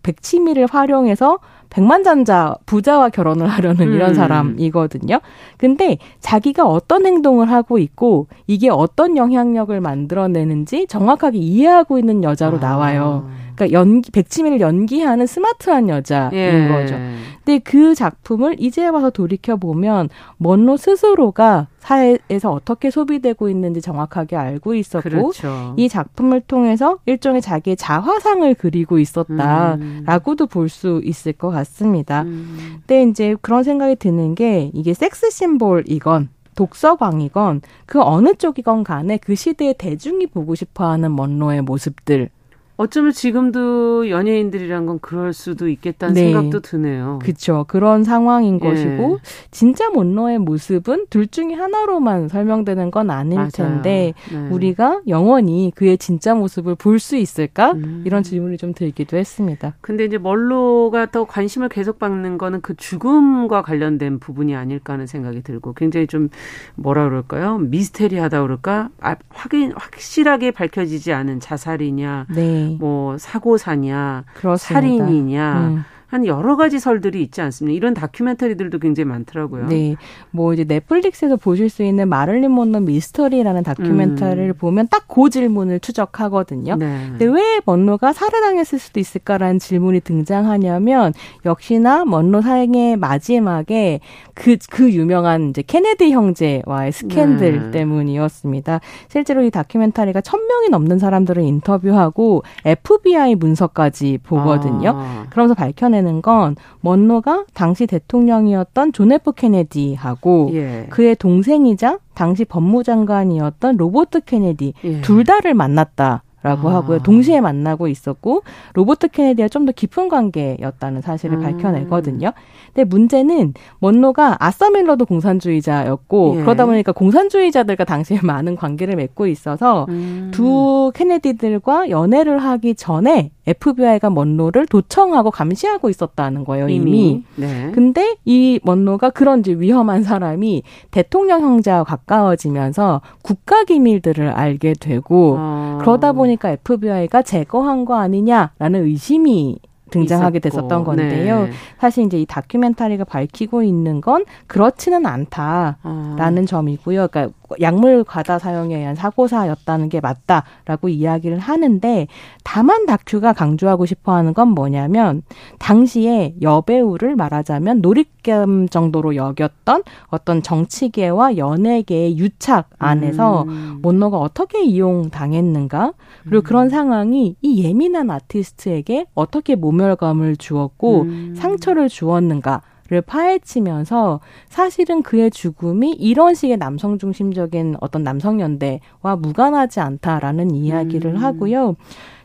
[SPEAKER 6] 백치미를 활용해서 백만장자 부자와 결혼을 하려는 음. 이런 사람이거든요. 근데 자기가 어떤 행동을 하고 있고 이게 어떤 영향력을 만들어내는지 정확하게 이해하고 있는 여자로 아. 나와요. 그러니까 연기 백치미를 연기하는 스마트한 여자인 예. 거죠. 근데 그 작품을 이제 와서 돌이켜 보면 먼로 스스로가 사회에서 어떻게 소비되고 있는지 정확하게 알고 있었고 그렇죠. 이 작품을 통해서 일종의 자기의 자화상을 그리고 있었다라고도 음. 볼수 있을 것 같습니다. 음. 근데 이제 그런 생각이 드는 게 이게 섹스 심볼이건 독서광이건 그 어느 쪽이건 간에 그 시대의 대중이 보고 싶어하는 먼로의 모습들
[SPEAKER 2] 어쩌면 지금도 연예인들이란 건 그럴 수도 있겠다는 네. 생각도 드네요.
[SPEAKER 6] 그렇죠. 그런 상황인 예. 것이고 진짜 몬로의 모습은 둘 중에 하나로만 설명되는 건 아닐 맞아요. 텐데 네. 우리가 영원히 그의 진짜 모습을 볼 수 있을까? 음. 이런 질문이 좀 들기도 했습니다.
[SPEAKER 2] 근데 이제 멀로가 더 관심을 계속 받는 거는 그 죽음과 관련된 부분이 아닐까 하는 생각이 들고 굉장히 좀 뭐라 그럴까요? 미스테리하다 그럴까? 아, 확인 확실하게 밝혀지지 않은 자살이냐 네. 뭐 사고사냐, 그렇습니다. 살인이냐, 음. 한 여러 가지 설들이 있지 않습니까? 이런 다큐멘터리들도 굉장히 많더라고요.
[SPEAKER 6] 네. 뭐 이제 넷플릭스에서 보실 수 있는 마를린 몬로 미스터리라는 다큐멘터리를 음. 보면 딱 그 질문을 추적하거든요. 네. 근데 왜 먼로가 살해당했을 수도 있을까라는 질문이 등장하냐면 역시나 먼로 사행의 마지막에 그, 그 유명한 이제 케네디 형제와의 스캔들 네. 때문이었습니다. 실제로 이 다큐멘터리가 천 명이 넘는 사람들을 인터뷰하고 FBI 문서까지 보거든요. 아. 그러면서 밝혀낸 되는 건 먼로가 당시 대통령이었던 존 F 케네디하고 예. 그의 동생이자 당시 법무장관이었던 로버트 케네디 예. 둘 다를 만났다. 라고 아. 하고요. 동시에 만나고 있었고 로버트 케네디와 좀 더 깊은 관계였다는 사실을 음. 밝혀내거든요. 근데 문제는 먼로가 아서 밀러도 공산주의자였고 예. 그러다 보니까 공산주의자들과 당시에 <laughs> 많은 관계를 맺고 있어서 음. 두 케네디들과 연애를 하기 전에 FBI가 먼로를 도청하고 감시하고 있었다는 거예요, 이미. 이미. 네. 근데 이 먼로가 그런 이제 위험한 사람이 대통령 형제와 가까워지면서 국가 기밀들을 알게 되고 아. 그러다 보니 까 FBI가 제거한 거 아니냐라는 의심이 등장하게 있었고. 됐었던 건데요. 네. 사실 이제 이 다큐멘터리가 밝히고 있는 건 그렇지는 않다라는 아. 점이고요. 그러니까 약물 과다 사용에 의한 사고사였다는 게 맞다라고 이야기를 하는데 다만 다큐가 강조하고 싶어 하는 건 뭐냐면 당시에 여배우를 말하자면 놀잇감 정도로 여겼던 어떤 정치계와 연예계의 유착 안에서 음. 몬노가 어떻게 이용당했는가 그리고 음. 그런 상황이 이 예민한 아티스트에게 어떻게 모멸감을 주었고 음. 상처를 주었는가 를 파헤치면서 사실은 그의 죽음이 이런 식의 남성 중심적인 어떤 남성 연대와 무관하지 않다라는 이야기를 음. 하고요.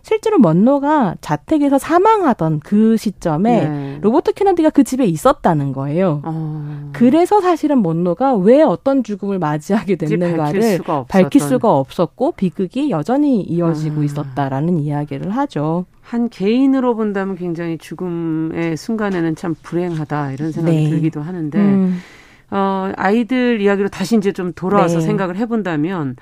[SPEAKER 6] 실제로 먼로가 자택에서 사망하던 그 시점에 네. 로버트 케너디가 그 집에 있었다는 거예요. 어. 그래서 사실은 먼로가 왜 어떤 죽음을 맞이하게 됐는가를 밝힐 수가, 밝힐 수가 없었고 비극이 여전히 이어지고 아. 있었다라는 이야기를 하죠.
[SPEAKER 2] 한 개인으로 본다면 굉장히 죽음의 순간에는 참 불행하다 이런 생각이 네. 들기도 하는데 음. 어, 아이들 이야기로 다시 이제 좀 돌아와서 네. 생각을 해본다면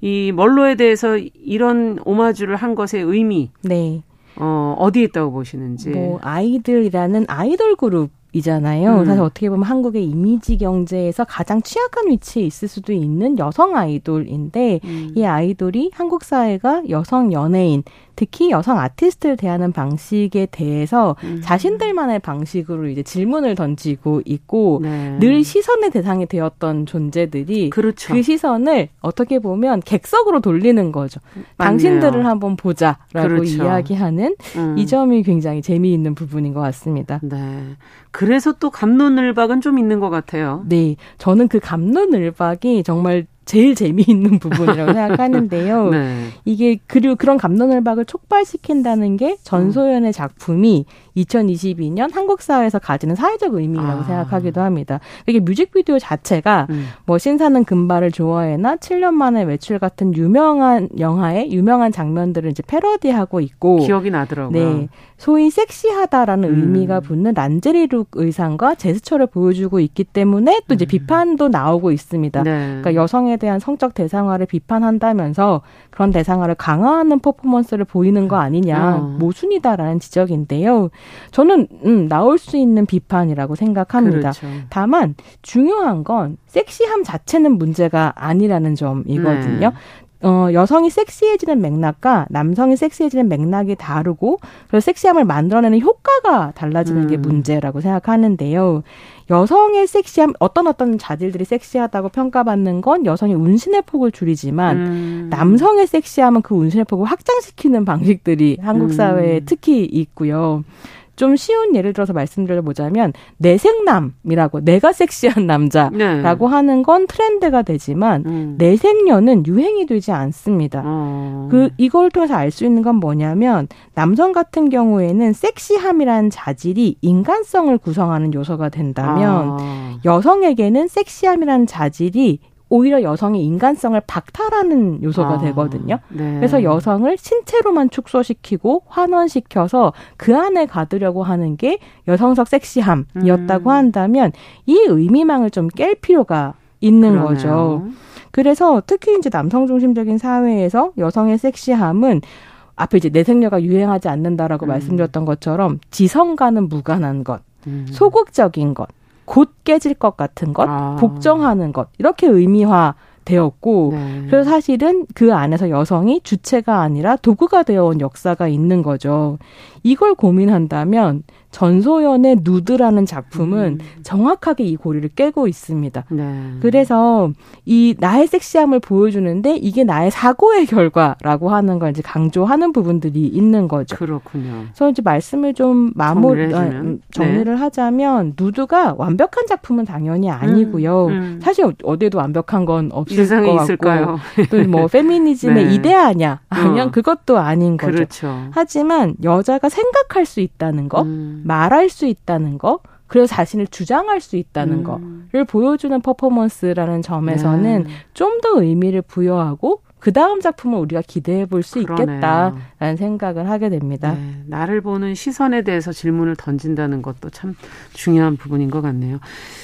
[SPEAKER 2] 이 멀로에 대해서 이런 오마주를 한 것의 의미 네. 어, 어디에 있다고 보시는지.
[SPEAKER 6] 뭐 아이들이라는 아이돌 그룹 이잖아요. 음. 사실 어떻게 보면 한국의 이미지 경제에서 가장 취약한 위치에 있을 수도 있는 여성 아이돌인데 음. 이 아이돌이 한국 사회가 여성 연예인 특히 여성 아티스트를 대하는 방식에 대해서 음. 자신들만의 방식으로 이제 질문을 던지고 있고 네. 늘 시선의 대상이 되었던 존재들이 그렇죠. 그 시선을 어떻게 보면 객석으로 돌리는 거죠. 맞네요. 당신들을 한번 보자라고 그렇죠. 이야기하는 음. 이 점이 굉장히 재미있는 부분인 것 같습니다.
[SPEAKER 2] 네. 그래서 또 감론을박은 좀 있는 것 같아요.
[SPEAKER 6] 네. 저는 그 감론을박이 정말 제일 재미있는 <laughs> 부분이라고 생각하는데요. <laughs> 네. 이게 그리고 그런 감론을박을 촉발시킨다는 게 전소연의 작품이 2022년 한국 사회에서 가지는 사회적 의미라고 아. 생각하기도 합니다. 이게 뮤직비디오 자체가 음. 뭐 신사는 금발을 좋아해나 7년 만에 외출 같은 유명한 영화의 유명한 장면들을 이제 패러디하고 있고
[SPEAKER 2] 기억이 나더라고요. 네.
[SPEAKER 6] 소위 섹시하다라는 음. 의미가 붙는 란제리룩 의상과 제스처를 보여주고 있기 때문에 또 이제 음. 비판도 나오고 있습니다. 네. 그러니까 여성에 대한 성적 대상화를 비판한다면서 그런 대상화를 강화하는 퍼포먼스를 보이는 거 아니냐 어. 모순이다라는 지적인데요. 저는 음, 나올 수 있는 비판이라고 생각합니다. 그렇죠. 다만 중요한 건 섹시함 자체는 문제가 아니라는 점이거든요. 네. 어, 여성이 섹시해지는 맥락과 남성이 섹시해지는 맥락이 다르고 그래서 섹시함을 만들어내는 효과가 달라지는 음. 게 문제라고 생각하는데요. 여성의 섹시함 어떤 어떤 자질들이 섹시하다고 평가받는 건 여성의 운신의 폭을 줄이지만 음. 남성의 섹시함은 그 운신의 폭을 확장시키는 방식들이 한국 사회에 음. 특히 있고요. 좀 쉬운 예를 들어서 말씀드려보자면 내생남이라고 내가 섹시한 남자라고 네. 하는 건 트렌드가 되지만 음. 내생녀는 유행이 되지 않습니다. 어. 그 이걸 통해서 알 수 있는 건 뭐냐면 남성 같은 경우에는 섹시함이라는 자질이 인간성을 구성하는 요소가 된다면 아. 여성에게는 섹시함이라는 자질이 오히려 여성의 인간성을 박탈하는 요소가 아, 되거든요. 네. 그래서 여성을 신체로만 축소시키고 환원시켜서 그 안에 가두려고 하는 게 여성적 섹시함이었다고 음. 한다면 이 의미망을 좀 깰 필요가 있는 그러네요. 거죠. 그래서 특히 이제 남성 중심적인 사회에서 여성의 섹시함은 앞에 이제 내생녀가 유행하지 않는다라고 음. 말씀드렸던 것처럼 지성과는 무관한 것, 음. 소극적인 것, 곧 깨질 것 같은 것, 아. 복종하는 것 이렇게 의미화 되었고 네. 그래서 사실은 그 안에서 여성이 주체가 아니라 도구가 되어온 역사가 있는 거죠. 이걸 고민한다면 전소연의 누드라는 작품은 음. 정확하게 이 고리를 깨고 있습니다. 네. 그래서 이 나의 섹시함을 보여주는데 이게 나의 사고의 결과라고 하는 걸 이제 강조하는 부분들이 있는 거죠.
[SPEAKER 2] 그렇군요.
[SPEAKER 6] 그래서 이제 말씀을 좀 마무리 아, 음, 정리를 네. 하자면 누드가 완벽한 작품은 당연히 아니고요. 음, 음. 사실 어디에도 완벽한 건 없을 것 같고 있을까요? 또뭐 <laughs> 페미니즘의 네. 이데아냐 아니면 어. 그것도 아닌 거죠. 그렇죠. 하지만 여자가 생각할 수 있다는 거. 음. 말할 수 있다는 거, 그리고 자신을 주장할 수 있다는 음. 거를 보여주는 퍼포먼스라는 점에서는 네. 좀더 의미를 부여하고 그 다음 작품을 우리가 기대해 볼 수 있겠다라는 생각을 하게 됩니다. 네,
[SPEAKER 2] 나를 보는 시선에 대해서 질문을 던진다는 것도 참 중요한 부분인 것 같네요.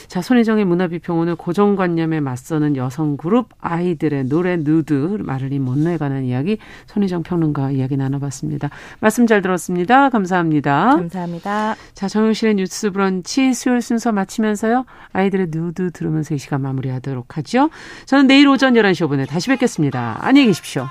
[SPEAKER 2] 자, 손희정의 문화비평 오늘 고정관념에 맞서는 여성 그룹 아이들의 노래 누드 마를린 못노에 관한 이야기 손희정 평론가 이야기 나눠봤습니다. 말씀 잘 들었습니다. 감사합니다.
[SPEAKER 6] 감사합니다.
[SPEAKER 2] 자, 정용실의 뉴스 브런치 수요일 순서 마치면서요. 아이들의 누드 들으면서 이 시간 마무리하도록 하죠. 저는 내일 오전 11시 5분에 다시 뵙겠습니다. 안녕히 계십시오.